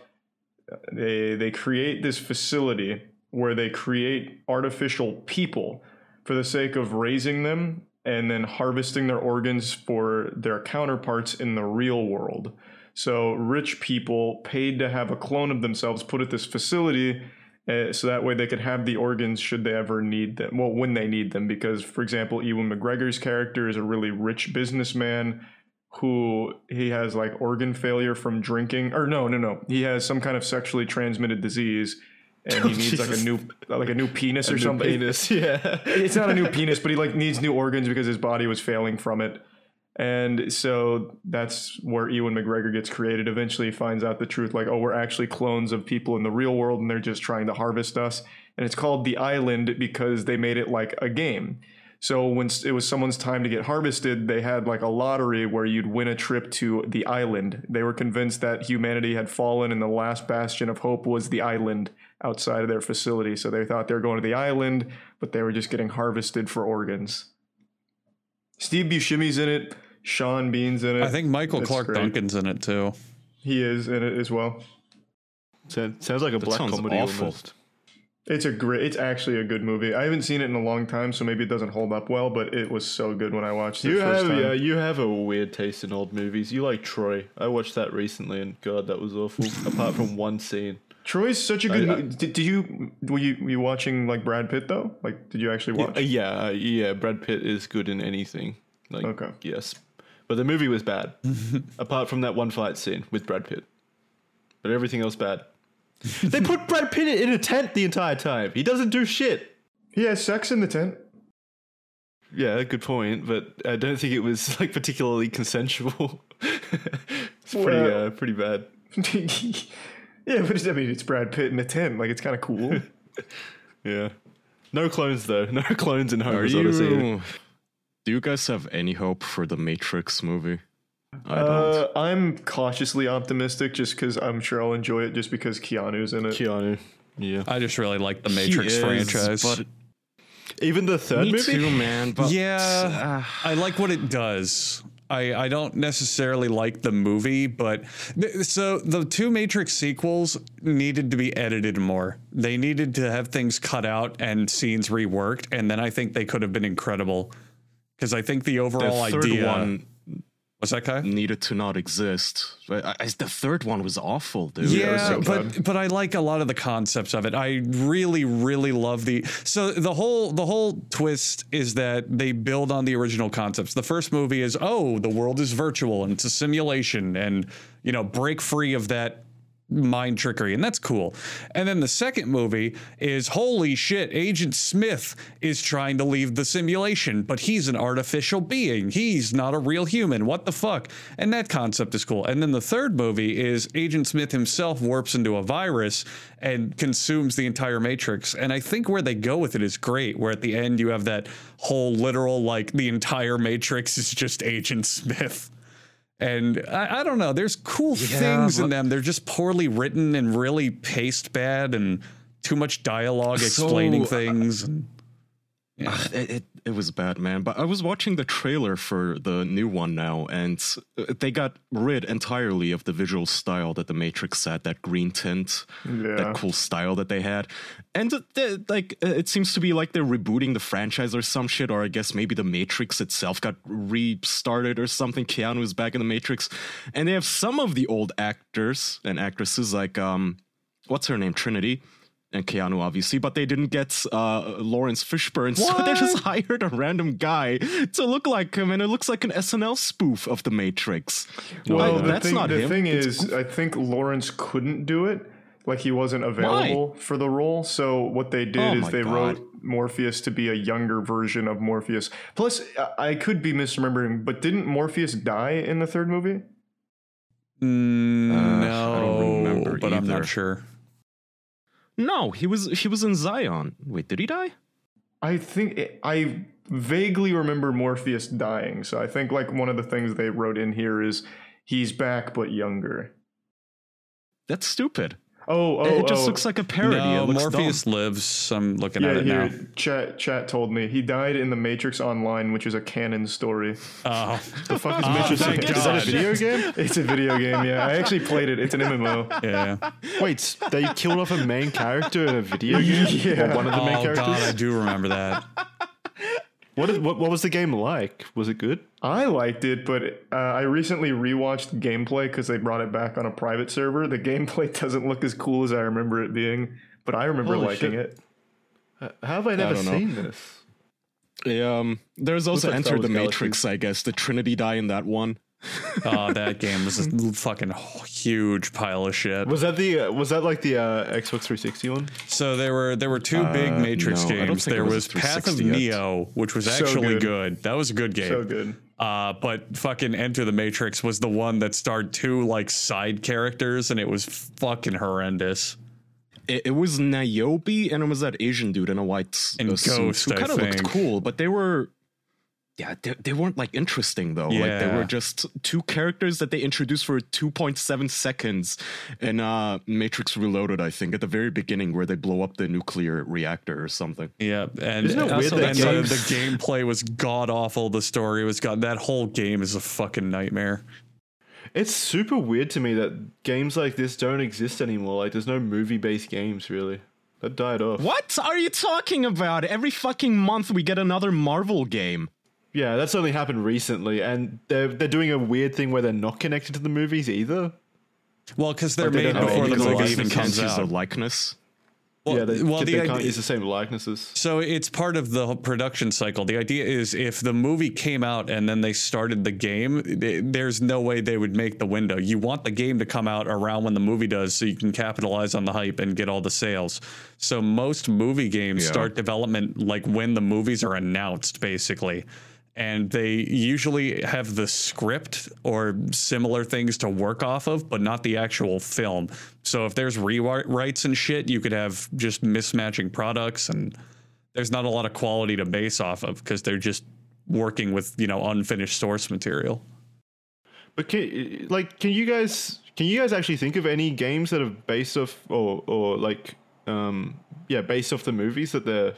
they they create this facility where they create artificial people for the sake of raising them and then harvesting their organs for their counterparts in the real world. So rich people paid to have a clone of themselves put at this facility uh, so that way they could have the organs should they ever need them. Well, when they need them, because for example, Ewan McGregor's character is a really rich businessman who he has like organ failure from drinking, or no, no, no, he has some kind of sexually transmitted disease, and he oh, needs like a new like a new penis or New something. Penis, yeah. It's not a new penis, but he like needs new organs because his body was failing from it. And so that's where Ewan McGregor gets created. Eventually, he finds out the truth like, oh, we're actually clones of people in the real world and they're just trying to harvest us. And it's called The Island because they made it like a game. So when it was someone's time to get harvested, they had like a lottery where you'd win a trip to the island. They were convinced that humanity had fallen and the last bastion of hope was the island outside of their facility. So they thought they were going to the island, but they were just getting harvested for organs. Steve Buscemi's in it. Sean Bean's in it. I think Michael That's Clarke great. Duncan's in it too. he is in it as well. Sound- Sounds like a black comedy awful. almost. It's a great. It's actually a good movie. I haven't seen it in a long time, so maybe it doesn't hold up well. But it was so good when I watched it You first have time. yeah, you have a weird taste in old movies. You like Troy. I watched that recently, and God, that was awful. apart from one scene. Troy's such a good. I- I- Did, did you were you were you watching like Brad Pitt though? Like, did you actually watch? Uh, yeah, uh, yeah. Brad Pitt is good in anything. Like, Okay. yes, but the movie was bad. apart from that one fight scene with Brad Pitt, but everything else bad. They put Brad Pitt in a tent the entire time. He doesn't do shit. He has sex in the tent. Yeah, good point, but I don't think it was like particularly consensual. it's pretty, Well- uh, pretty bad. yeah, but it's, I mean, it's Brad Pitt in a tent. Like, it's kind of cool. Yeah, no clones though. No clones in Are Homer's Odyssey. Do you guys have any hope for the Matrix movie? I don't. uh, I'm cautiously optimistic, just because I'm sure I'll enjoy it, just because Keanu's in it. Keanu. Yeah. I just really like the Matrix is, franchise. but Even the third me movie. too, man. But yeah, uh, I like what it does. I, I don't necessarily like the movie, but th- so the two Matrix sequels needed to be edited more. They needed to have things cut out and scenes reworked, and then I think they could have been incredible. Because I think the The overall third idea one was that guy. needed to not exist. But I, I- the third one was awful, dude. Yeah, so but but I like a lot of the concepts of it. I really really love the so the whole the whole twist is that they build on the original concepts. The first movie is oh the world is virtual and it's a simulation and you know break free of that mind trickery and that's cool. And then the second movie is holy shit Agent Smith is trying to leave the simulation but he's an artificial being. He's not a real human. What the fuck? And that concept is cool. And then the third movie is Agent Smith himself warps into a virus and consumes the entire matrix. And I think where they go with it is great where at the end you have that whole literal like the entire matrix is just Agent Smith. And I, I don't know. There's cool things in them. They're just poorly written and really paced bad and too much dialogue explaining So, uh, things. and- Ah, it, it, it was bad, man. But I was watching the trailer for the new one now, and uh, they got rid entirely of the visual style that the Matrix had, that green tint, Yeah. that cool style that they had. And like, uh, it seems to be like they're rebooting the franchise or some shit, or I guess maybe the Matrix itself got restarted or something. Keanu is back in the Matrix, and they have some of the old actors and actresses, like um, what's her name, Trinity and Keanu, obviously, but they didn't get uh, Laurence Fishburne, so they just hired a random guy to look like him, and it looks like an SNL spoof of The Matrix. Well, Like, the that's thing, not the him. thing It's- is, I think Laurence couldn't do it. Like he wasn't available for the role. So what they did Oh is they God. wrote Morpheus to be a younger version of Morpheus. Plus, I- I could be misremembering, but didn't Morpheus die in the third movie? Mm, Uh, no, I don't remember but I'm not sure. No, he was he was in Zion. Wait, did he die? I think it, I vaguely remember Morpheus dying. So I think like one of the things they wrote in here is he's back but younger. That's stupid. Oh, oh, it it oh, just oh. looks like a parody. no, it looks Morpheus dumb. lives. I'm looking Yeah, at it here, now. chat chat told me he died in the Matrix Online, which is a canon story. Oh, The fuck is Oh, Matrix? thank Is that a video game? It's a video game, yeah. I actually played it. It's an MMO. yeah. Wait, they killed off a main character in a video game? Yeah. Or one of the main oh characters? God, I do remember that. What, is, what, what was the game like? Was it good? I liked it, but uh, I recently rewatched gameplay because they brought it back on a private server. The gameplay doesn't look as cool as I remember it being, but I remember Holy liking shit. it. How have I never don't know. seen this? Yeah, um, there's also like Enter the Wars Matrix, I guess. The Trinity die in that one? Oh, that game was a fucking huge pile of shit. Was that the uh, was that like the uh, Xbox 360 one? So there were there were two big Uh, Matrix no, games. There was was Path of yet. Neo, which was So actually good. good. That was a good game. So good. Uh, but fucking Enter the Matrix was the one that starred two like side characters, and it was fucking horrendous. It, it was Niobe and it was that Asian dude in a white And uh, suit Ghost, who kind of looked cool, but they were. Yeah, they, they weren't like interesting though. Like they were just two characters that they introduced for 2.7 seconds in uh, Matrix Reloaded, I think, at the very beginning where they blow up the nuclear reactor or something. Yeah, and Isn't it weird that and the, the gameplay was god awful. The story was god. That whole game is a fucking nightmare. It's super weird to me that games like this don't exist anymore. Like, there's no movie based games really. That died off. What are you talking about? Every fucking month we get another Marvel game. Yeah, that's only happened recently, and they're they're doing a weird thing where they're not connected to the movies either. Well, because they're Like they made don't have before any the because, movie like, even they comes use their out. likeness. Well, yeah, they, well, they the can't idea- use the same likenesses. So it's part of the whole production cycle. The idea is if the movie came out and then they started the game, th- there's no way they would make the window. You want the game to come out around when the movie does so you can capitalize on the hype and get all the sales. So most movie games Yeah. start development like when the movies are announced basically. And they usually have the script or similar things to work off of, but not the actual film. So if there's rewrites and shit, you could have just mismatching products and there's not a lot of quality to base off of because they're just working with you know unfinished source material. But can like can you guys can you guys actually think of any games that are based off or or like um yeah based off the movies that they're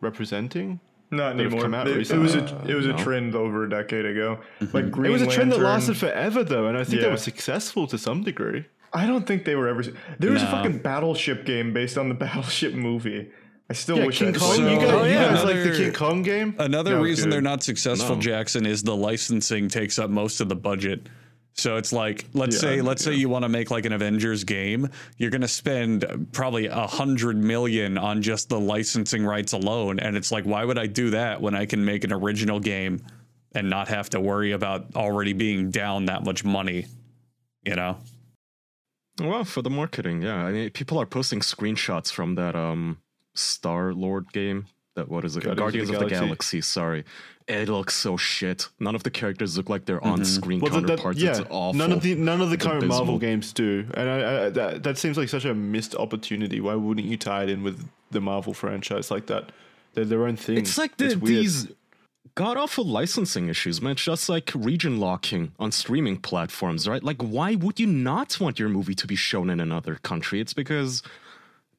representing? Not that have anymore. come out It, it was a uh, it was a no. trend over a decade ago. Mm-hmm. Like Green It was a trend that lasted forever, though, and I think Yeah. that was successful to some degree. I don't think they were ever. There was a fucking battleship game based on the battleship movie. I still Yeah, wish King I'd Kong. seen you guys, Oh, you yeah. guys like the King Kong game? Another No, reason dude. they're not successful, No. Jackson, is the licensing takes up most of the budget. So it's like, let's Yeah, say, let's say you want to make like an Avengers game, you're gonna spend probably a hundred million on just the licensing rights alone, and it's like, why would I do that when I can make an original game and not have to worry about already being down that much money? You know? Well, for the marketing, yeah. I mean, people are posting screenshots from that um Star Lord game. That what is it? Guardians Guardians, of of, the the Galaxy. Galaxy. Sorry, it looks so shit. None of the characters look like their on-screen mm-hmm. Well, that, that- counterparts. yeah, it's awful. none of the none of the It's current Marvel games do, and I, I, that that seems like such a missed opportunity. Why wouldn't you tie it in with the Marvel franchise like that? They're their own thing. It's like the, weird. these god awful licensing issues, man. It's just like region locking on streaming platforms, right? Like, why would you not want your movie to be shown in another country? It's because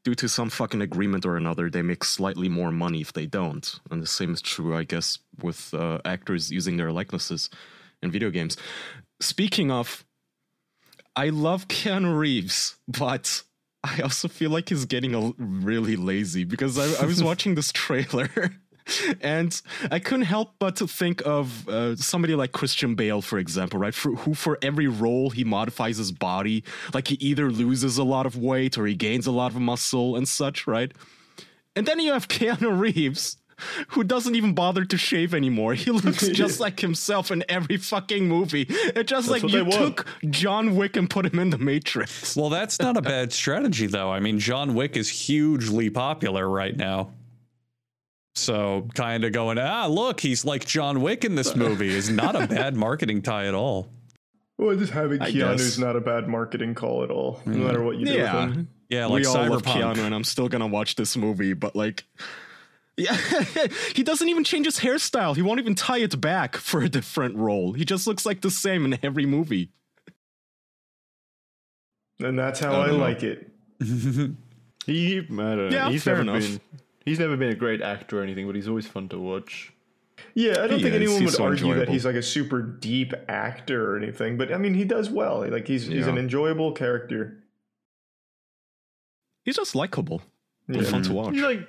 due to some fucking agreement or another, they make slightly more money if they don't. And the same is true, I guess, with uh, actors using their likenesses in video games. Speaking of, I love Keanu Reeves, but I also feel like he's getting a, really lazy because I, I was watching this trailer. And I couldn't help but to think of uh, somebody like Christian Bale, for example, right? For, who, for every role, he modifies his body. Like he either loses a lot of weight or he gains a lot of muscle and such, right? And then you have Keanu Reeves, who doesn't even bother to shave anymore. He looks just like himself in every fucking movie. It's just like you took John Wick and put him in the Matrix. Well, that's not a bad strategy, though. I mean, John Wick is hugely popular right now. So, kind of going, ah, look, he's like John Wick in this movie is not a bad marketing tie at all. Well, just having I Keanu's guess. not a bad marketing call at all, no matter what you do Yeah. with him. Yeah, like we all love Keanu, and I'm still gonna watch this movie. But like, yeah, he doesn't even change his hairstyle. He won't even tie it back for a different role. He just looks like the same in every movie. And that's how I I, like it. he, I. Yeah, he's fair never enough. been. He's never been a great actor or anything, but he's always fun to watch. Yeah, I don't He think is. anyone He's would so argue that he's like a super deep actor or anything, but I mean, he does well. Like he's he's an enjoyable character. He's just likable and Yeah. fun to watch. He's like,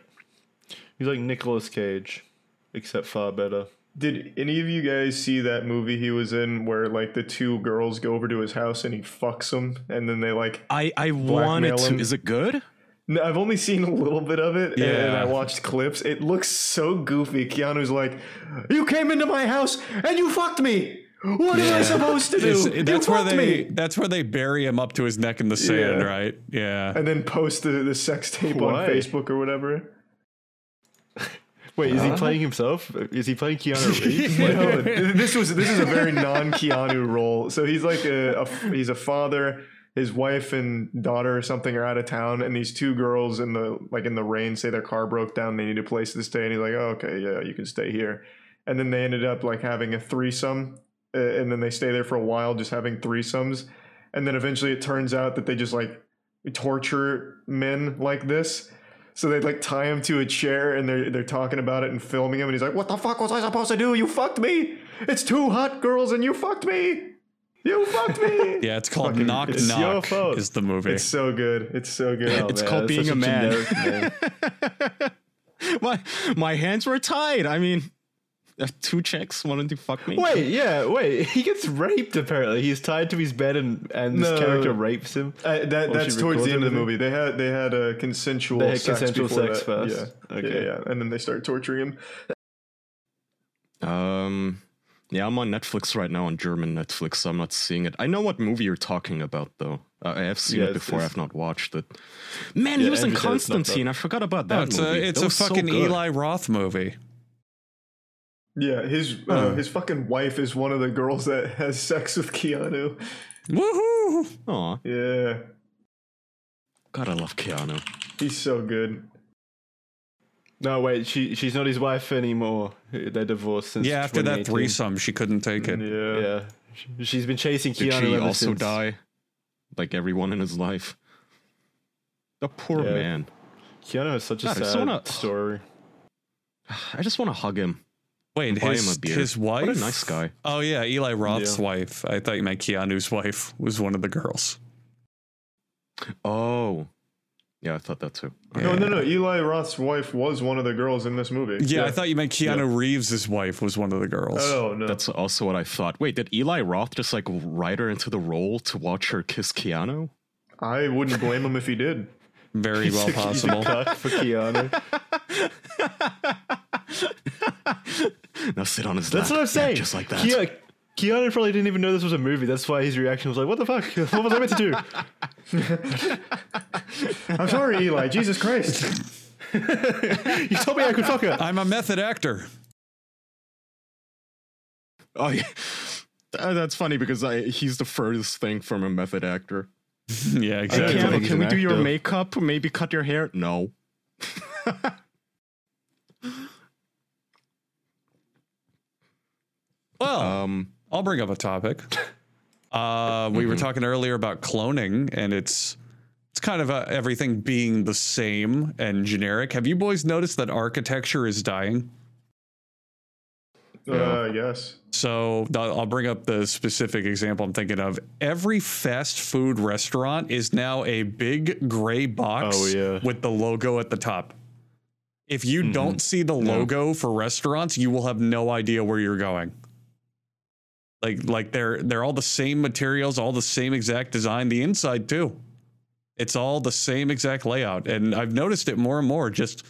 he's like Nicolas Cage, except far better. Did any of you guys see that movie he was in where like the two girls go over to his house and he fucks them and then they like I I wanted to. him. Is it good? No, I've only seen a little bit of it, and I watched clips. It looks so goofy. Keanu's like, "You came into my house and you fucked me. What am I supposed to do? It's- you that's where they me." that's where they bury him up to his neck in the sand, Yeah. right? Yeah. And then post the, the sex tape Why? on Facebook or whatever. Wait, is he playing himself? Is he playing Keanu Reeves? No, this was this is a very non Keanu role. So he's like a, a he's a father. His wife and daughter or something are out of town, and these two girls in the like in the rain say their car broke down. They need a place to stay, and he's like, oh, "Okay, yeah, you can stay here." And then they ended up like having a threesome, uh, and then they stay there for a while, just having threesomes. And then eventually, it turns out that they just like torture men like this. So they like tie him to a chair and they're they're talking about it and filming him and he's like, "What the fuck was I supposed to do? You fucked me. It's two hot girls and you fucked me. You fucked me." Yeah, it's called Fucking- Knock it's your Knock fault. is the movie. It's so good. It's so good. Oh, It's man, called that's being such a man. my my hands were tied. I mean, uh, two checks wanted to fuck me. Wait, yeah, wait. He gets raped. Apparently, he's tied to his bed, and and this No. character rapes him. Uh, that, that's towards the end of the movie. They had they had a consensual They had sex consensual sex that. first. Yeah. Okay. yeah, yeah, and then they start torturing him. Um, yeah, I'm on Netflix right now on German Netflix. So I'm not seeing it. I know what movie you're talking about, though. Uh, I have seen Yeah, it before. I've not watched it. Man, he was in Andrew said it's not Constantine. I forgot about that No, it's movie. a it's That a was so fucking. Eli Roth movie. Yeah, his uh, Huh. his fucking wife is one of the girls that has sex with Keanu. Woohoo! Aw, Yeah, God, I love Keanu. he's so good. No, wait. She she's not his wife anymore. They're divorced since. Yeah, after that threesome, she couldn't take it. Yeah. Yeah, She- she's been chasing Did Keanu she also since. die? Like everyone in his life. The poor Yeah. man. Keanu has such a God, I sad wanna- story. I just want to hug him. Wait, Buy him his, his wife? What a nice guy. Oh yeah, Eli Roth's Yeah. wife. I thought you meant Keanu's wife was one of the girls. Oh, yeah, I thought that too. No, no, no. Eli Roth's wife was one of the girls in this movie. Yeah, I thought you meant Keanu Reeves' wife was one of the girls. Oh no. That's also what I thought. Wait, did Eli Roth just like write her into the role to watch her kiss Keanu? I wouldn't blame him if he did. Very well possible. For Keanu. Now sit on his That's lap. what I'm saying. Yeah, just like that. Ke- Keanu probably didn't even know this was a movie. That's why his reaction was like, "What the fuck? What was I meant to do? I'm sorry, Eli. Jesus Christ. You told me I could fuck her." I'm a method actor. Oh yeah, that's funny because I, he's the furthest thing from a method actor. yeah, exactly. Yeah, Keanu, can an we do your makeup? Maybe cut your hair? No. Well, Um, I'll bring up a topic. Uh, we were talking earlier about cloning, and it's it's kind of uh everything being the same and generic. Have you boys noticed that architecture is dying? Uh, yes. So I'll I'll bring up the specific example I'm thinking of. Every fast food restaurant is now a big gray box Oh, yeah. with the logo at the top. If you don't see the logo for restaurants, you will have no idea where you're going. Like like they're they're all the same materials, all the same exact design, the inside too. It's all the same exact layout and I've noticed it more and more just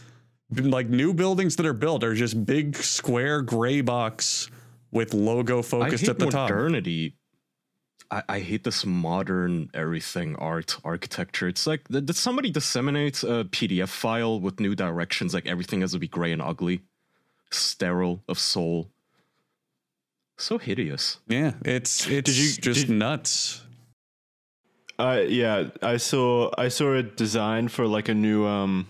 like new buildings that are built are just big square gray box with logo focused at the top. modernity. I, I hate this modern everything art architecture. It's like did, did somebody disseminate a PDF file with new directions? Like everything has to be gray and ugly, sterile of soul. So hideous. Yeah, it's it's you- just did- nuts. Uh, yeah, I saw I saw a design for like a new um,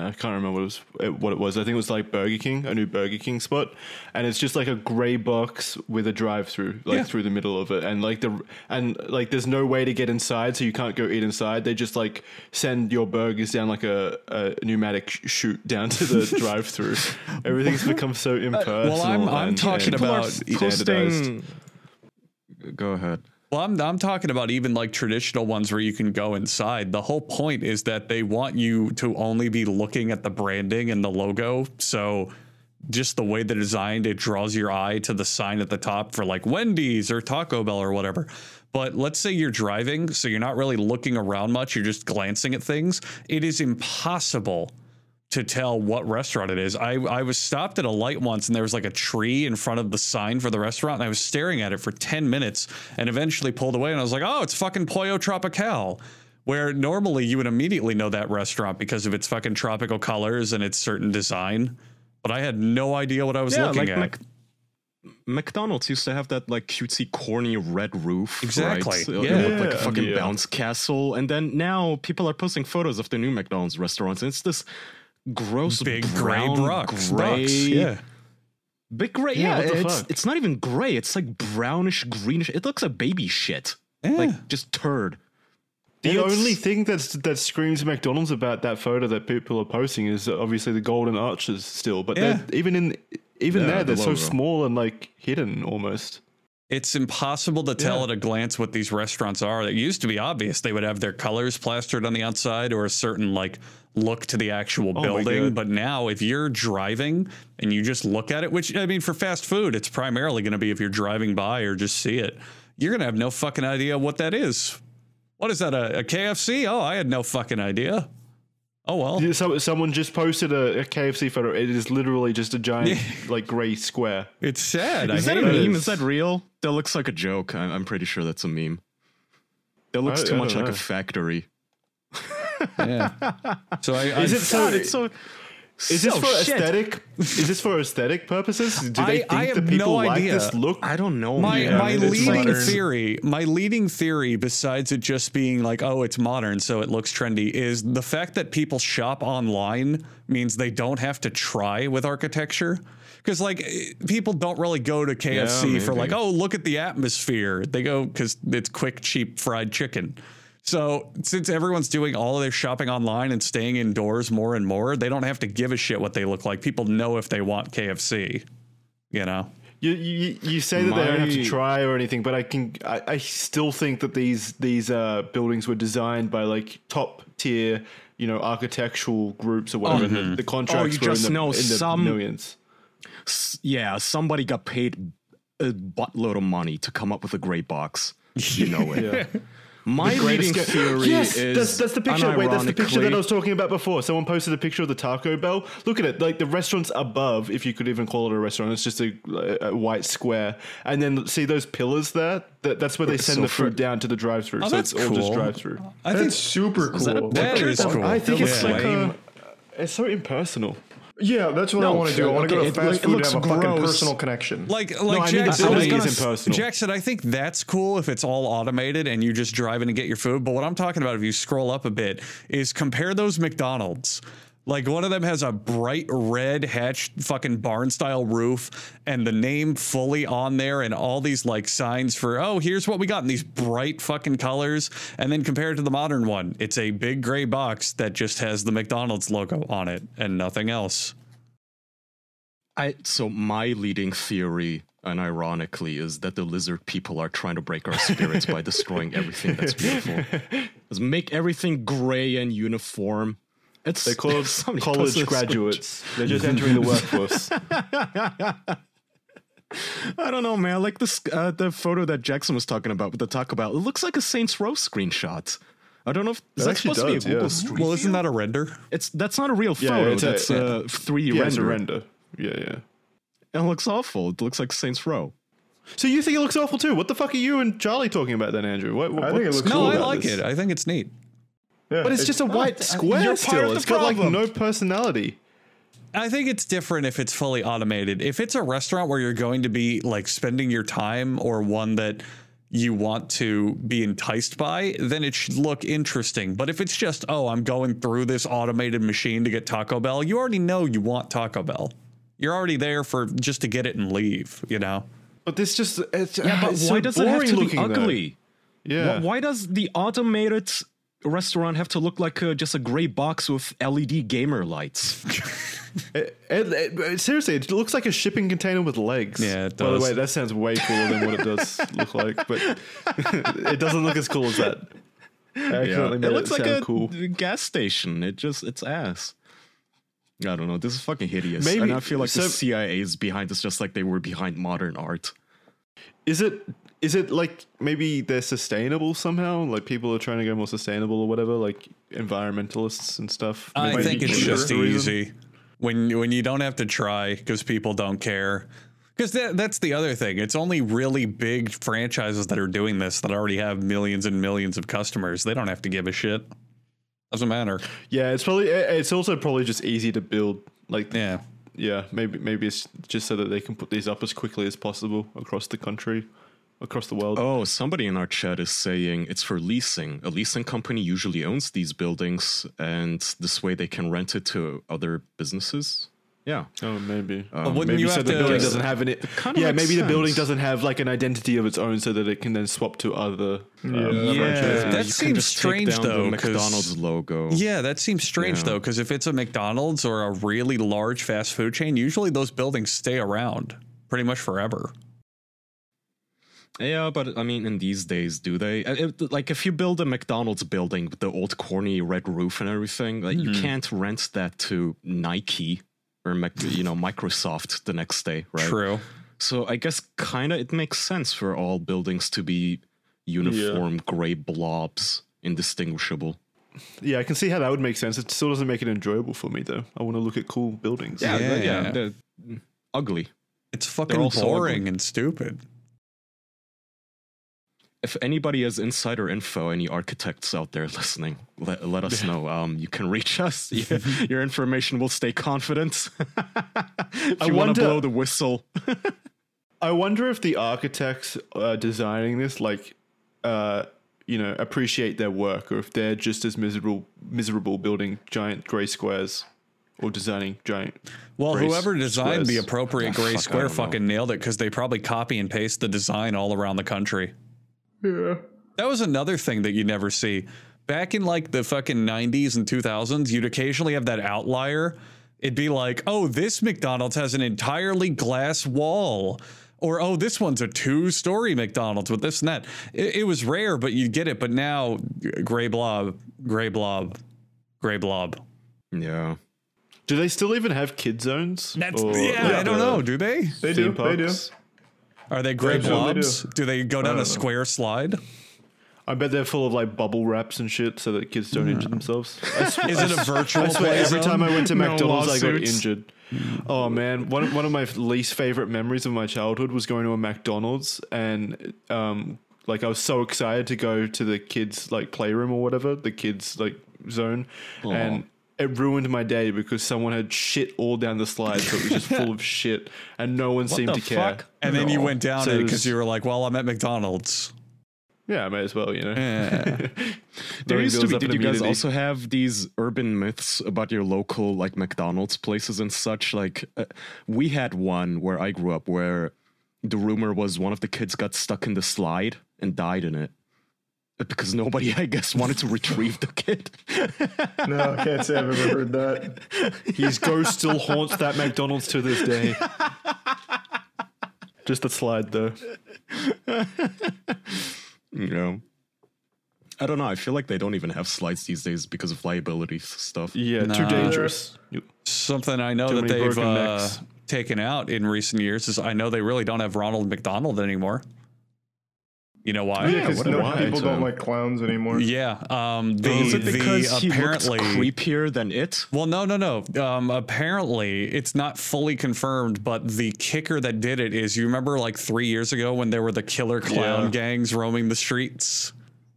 I can't remember what it was. What it was. I think it was like Burger King, a new Burger King spot, and it's just like a gray box with a drive-through, like Yeah. through the middle of it, and like the and like there's no way to get inside, so you can't go eat inside. They just like send your burgers down like a, a pneumatic chute down to the drive-through. Everything's become so uh, impersonal. well, I'm- I'm and- talking and about posting. Go ahead. Well, I'm I'm talking about even like traditional ones where you can go inside. The whole point is that they want you to only be looking at the branding and the logo. So just the way they're designed, it draws your eye to the sign at the top for like Wendy's or Taco Bell or whatever. But let's say you're driving, so you're not really looking around much, you're just glancing at things. It is impossible to tell what restaurant it is. I, I was stopped at a light once and there was like a tree in front of the sign for the restaurant and I was staring at it for 10 minutes and eventually pulled away and I was like, oh, it's fucking Pollo Tropical. Where normally you would immediately know that restaurant because of its fucking tropical colors and its certain design. But I had no idea what I was Yeah, looking like at. Mac- McDonald's used to have that like cutesy, corny red roof. Exactly, Right? It yeah. looked like a fucking yeah. bounce castle. And then now people are posting photos of the new McDonald's restaurants. And it's this gross Big gray brown, brocks. gray, Bucks, yeah. big gray. Yeah, Yeah, what the it's fuck? it's not even gray. It's like brownish, greenish. It looks like baby shit. Yeah. Like just turd. The And only thing that's that screams McDonald's about that photo that people are posting is obviously the golden arches still, but Yeah. even in even Yeah, there they're so small and like hidden almost. It's impossible to tell Yeah. at a glance what these restaurants are. It used to be obvious. They would have their colors plastered on the outside or a certain like look to the actual oh my building. God. But now if you're driving and you just look at it, which I mean for fast food, it's primarily going to be if you're driving by or just see it, you're going to have no fucking idea what that is. What is that? A, a KFC? Oh, I had no fucking idea. Oh well. So, someone just posted a, a KFC photo. It is literally just a giant like gray square. It's sad. Is I that a hate it. meme? Is that real? That looks like a joke. I- I'm pretty sure that's a meme. That looks I- too I much like a factory. Yeah. So I, I Is it so? God, it's so. Is this so for shit. aesthetic? Is this for aesthetic purposes? Do they I- think I that have people no like idea. this look? I don't know. my man. my leading modern. theory my leading theory besides it just being like oh it's modern so it looks trendy is the fact that people shop online means they don't have to try with architecture because like people don't really go to KFC for like oh look at the atmosphere they go because it's quick cheap fried chicken So since everyone's doing all of their shopping online and staying indoors more and more, they don't have to give a shit what they look like. People know if they want KFC. You know. You, you, you say that they don't have to try or anything, but I can I, I still think that these these uh, buildings were designed by like top tier, you know, architectural groups or whatever. and the, the contracts Oh, you were just in the, know in the some- millions. S- Yeah, somebody got paid a buttload of money to come up with a great box. You know it. My leading Greatest- theory yes, is that's, that's the picture. Wait, that's the picture that I was talking about before. Someone posted a picture of the Taco Bell. Look at it, like the restaurant's above, if you could even call it a restaurant. It's just a, a white square, and then see those pillars there. That, that's where they send So the for- food down to the drive-through. Oh, so that's it's all just cool. drive-through. I That's think super cool. that a that picture? is cool. I think it's Yeah. like a, it's so impersonal. Yeah, that's what I want to do. I want to okay, go to fast it food and looks have a fucking personal connection. Like like I mean, Jackson, I building think- is impersonal. Jackson, I think that's cool if it's all automated and you just drive in and get your food. But what I'm talking about, if you scroll up a bit, is compare those McDonald's. Like one of them has a bright red hatch fucking barn style roof and the name fully on there and all these like signs for oh here's what we got in these bright fucking colors and then compared to the modern one it's a big gray box that just has the McDonald's logo on it and nothing else. I so my leading theory, and ironically, is that the lizard people are trying to break our spirits by destroying everything that's beautiful. Is make everything gray and uniform. It's They call somebody college posted this- graduates. They're just entering the workforce. I don't know, man. Like this, uh, the photo that Jackson was talking about with the Taco Bell. It looks like a Saints Row screenshot. I don't know if is It that actually supposed to be a Google yeah. Street Well, isn't that a render? It's that's not a real Yeah, photo. it's a- that's a, 3D yeah, render. render. Yeah, yeah. It looks awful. It looks like Saints Row. So you think it looks awful too? What the fuck are you and Charlie talking about then, Andrew? What, what, I think it what's looks cool No, I like this? it. I think it's neat. Yeah, But it's just a white square you're part still. of It's the got like no personality. I think it's different if it's fully automated. If it's a restaurant where you're going to be like spending your time or one that you want to be enticed by, then it should look interesting. But if it's just, oh, I'm going through this automated machine to get Taco Bell, you already know you want Taco Bell. You're already there for just to get it and leave, you know? But this just it's, Yeah, but it's why so does it have to be looking, though. ugly? Yeah. Wh- Why does the automated restaurant have to look like uh, just a gray box with LED gamer lights? It, it, it- seriously, it looks like a shipping container with legs. Yeah, it By the way, that sounds way cooler than what it does look like, but it doesn't look as cool as that. I accidentally made it looks like sound a cool. gas station. It just it's ass. I don't know. This is fucking hideous. Maybe- and I feel like so- the CIA is behind this, just like they were behind modern art. Is it is it like maybe they're sustainable somehow? Like people are trying to go more sustainable or whatever, like environmentalists and stuff. I think it's just reason? easy when when you don't have to try because people don't care. Because that, that's the other thing. It's only really big franchises that are doing this that already have millions and millions of customers. They don't have to give a shit. Doesn't matter. Yeah, it's probably it's also probably just easy to build. Like Yeah. yeah, maybe maybe it's just so that they can put these up as quickly as possible across the country, across the world. Oh, somebody in our chat is saying it's for leasing. A leasing company usually owns these buildings, and this way they can rent it to other businesses. Yeah. Oh, maybe. wouldn't maybe you so the to- building doesn't have any. kinda Yeah, makes maybe the building doesn't have like an identity of its own, so that it can then swap to other. um, Yeah. franchises. That you seems strange, though, The 'cause- McDonald's logo. Yeah, that seems strange Yeah. though, because if it's a McDonald's or a really large fast food chain, usually those buildings stay around pretty much forever. Yeah, but I mean, in these days, do they? Uh, it- like, if you build a McDonald's building with the old corny red roof and everything, like, you can't rent that to Nike or Mac- you know Microsoft the next day, right? True. So I guess kind of it makes sense for all buildings to be uniform gray blobs, indistinguishable. Yeah, I can see how that would make sense. It still doesn't make it enjoyable for me though. I want to look at cool buildings. Yeah, Yeah. yeah, they're ugly. It's fucking boring ugly. and stupid. If anybody has insider info, any architects out there listening, let, let us know. Um, you can reach us. Yeah, Your information will stay confident. if I you want to blow the whistle, I wonder if the architects uh, designing this, like, uh, you know, appreciate their work, or if they're just as miserable, miserable building giant gray squares, or designing giant. Well, whoever designed the appropriate gray fuck, square don't know. fucking nailed it because they probably copy and paste the design all around the country. Yeah. That was another thing that you never see. Back in like the fucking 90s and 2000s, you'd occasionally have that outlier. It'd be like, oh, this McDonald's has an entirely glass wall. Or, oh, this one's a two story McDonald's with this and that. It, it was rare, but you'd get it. But now, gray blob, gray blob, gray blob. Yeah. Do they still even have kid zones? That's, Or, yeah, like, I don't know. Do they? They theme do. They do. Parks? Are they gray They do, do. blobs? Do they go down a square slide? I bet they're full of like bubble wraps and shit so that kids don't injure themselves. Sw- Is it a virtual I swear, every time I went to No McDonald's, I got injured. Oh man, one one of my least favorite memories of my childhood was going to a McDonald's and um like I was so excited to go to the kids like playroom or whatever, the kids like zone, and it ruined my day because someone had shit all down the slide, so it was just full of shit, and no one seemed the to care. fuck? And then you went down So it it because you were like, well, I'm at McDonald's. Yeah, I may as well, you know. There Throwing used to be. Did you guys also have these urban myths about your local like McDonald's places and such? Like, uh, we had one where I grew up where the rumor was one of the kids got stuck in the slide and died in it because nobody, I guess, wanted to retrieve the kid. No, I can't say I've ever heard that. His ghost still haunts that McDonald's to this day. Just the slide though. you know. I don't know. I feel like they don't even have slides these days because of liability stuff. Yeah, too dangerous. Something I know Too that they've uh, taken out in recent years is I know they really don't have Ronald McDonald anymore. You know why? Yeah, because what a no, why, people don't like clowns anymore. Yeah, um, the, Is it the because he apparently looked creepier than it? Well, no, no, no. Um, apparently, it's not fully confirmed, but the kicker that did it is you remember like three years ago when there were the killer clown Yeah. gangs roaming the streets?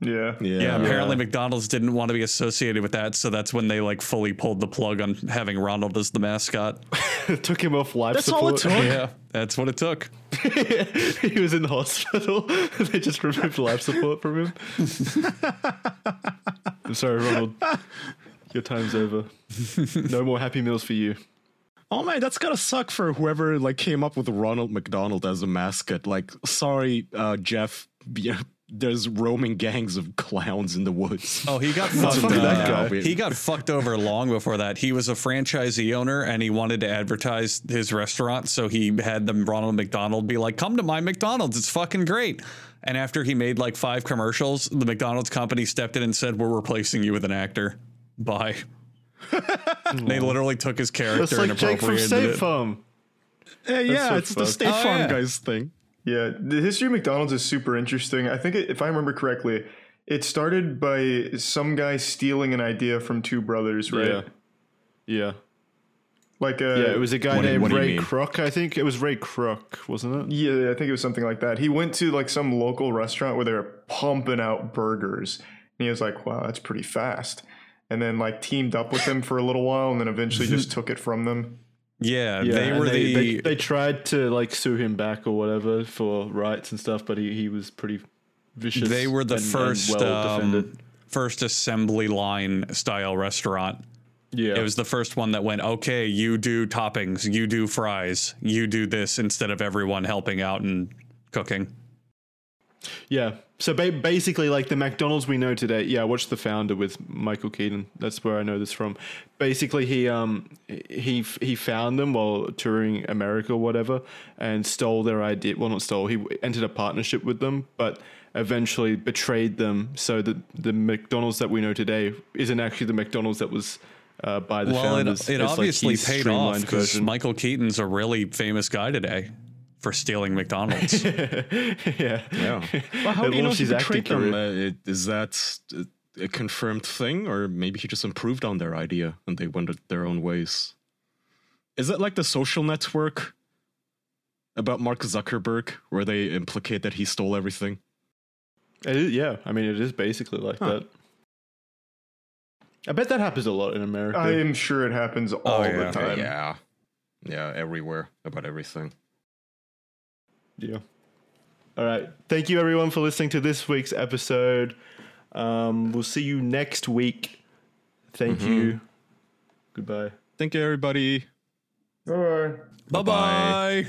Yeah. Yeah, apparently McDonald's didn't want to be associated with that, so that's when they like fully pulled the plug on having Ronald as the mascot. took him off life That's all it took? yeah, that's what it took. he was in the hospital. they just removed life support from him. I'm sorry, Ronald. Your time's over. No more happy meals for you. Oh man, that's gotta suck for whoever like came up with Ronald McDonald as a mascot. Like, sorry, uh, Jeff. Yeah, there's roaming gangs of clowns in the woods. Oh, he got Fuck fucked. that uh, guy. he got fucked over long before that. He was a franchisee owner and he wanted to advertise his restaurant, so he had the Ronald McDonald be like, "Come to my McDonald's, it's fucking great." And after he made like five commercials, the McDonald's company stepped in and said, "We're replacing you with an actor." Bye. they literally took his That's character and like Jake from appropriated State it. Farm. Uh, yeah, so it's the fucked. State Oh, Farm yeah. guys thing. Yeah, the history of McDonald's is super interesting. I think, it, if I remember correctly, it started by some guy stealing an idea from two brothers, right? Yeah. Yeah. Like a Yeah, it was a guy What do- named what do you Ray mean? Kroc, I think. It was Ray Kroc, wasn't it? Yeah, I think it was something like that. He went to like some local restaurant where they were pumping out burgers, and he was like, "Wow, that's pretty fast." And then like teamed up with them for a little while, and then eventually just took it from them. Yeah, Yeah, they were they, the they, they tried to like sue him back or whatever for rights and stuff, but he, he was pretty vicious. they were the and- and first well um, first assembly line style restaurant. yeah, It was the first one that went, okay, you do toppings, you do fries, you do this instead of everyone helping out and cooking. Yeah. So ba- basically, like the McDonald's we know today. Yeah, I watched The Founder with Michael Keaton. That's where I know this from. Basically, he um he he found them while touring America or whatever, and stole their idea. Well, not stole. He entered a partnership with them, but eventually betrayed them. So that the McDonald's that we know today isn't actually the McDonald's that was. Uh, by the Well, founders. it, it It's like obviously paid off because. Michael Keaton's a really famous guy today for stealing McDonald's. yeah. Yeah. Well, how do you know launched he his acting betrayed them? Uh, it- Is that a confirmed thing, or maybe he just improved on their idea and they went their own ways? Is it like the social network about Mark Zuckerberg, where they implicate that he stole everything? It is, yeah, I mean, it is basically like Huh. that. I bet that happens a lot in America. I am sure it happens all yeah. the time. yeah, yeah, everywhere about everything. Yeah. All right. Thank you, everyone, for listening to this week's episode. Um, we'll see you next week. Thank you. Goodbye. Thank you, everybody. All right. bye bye.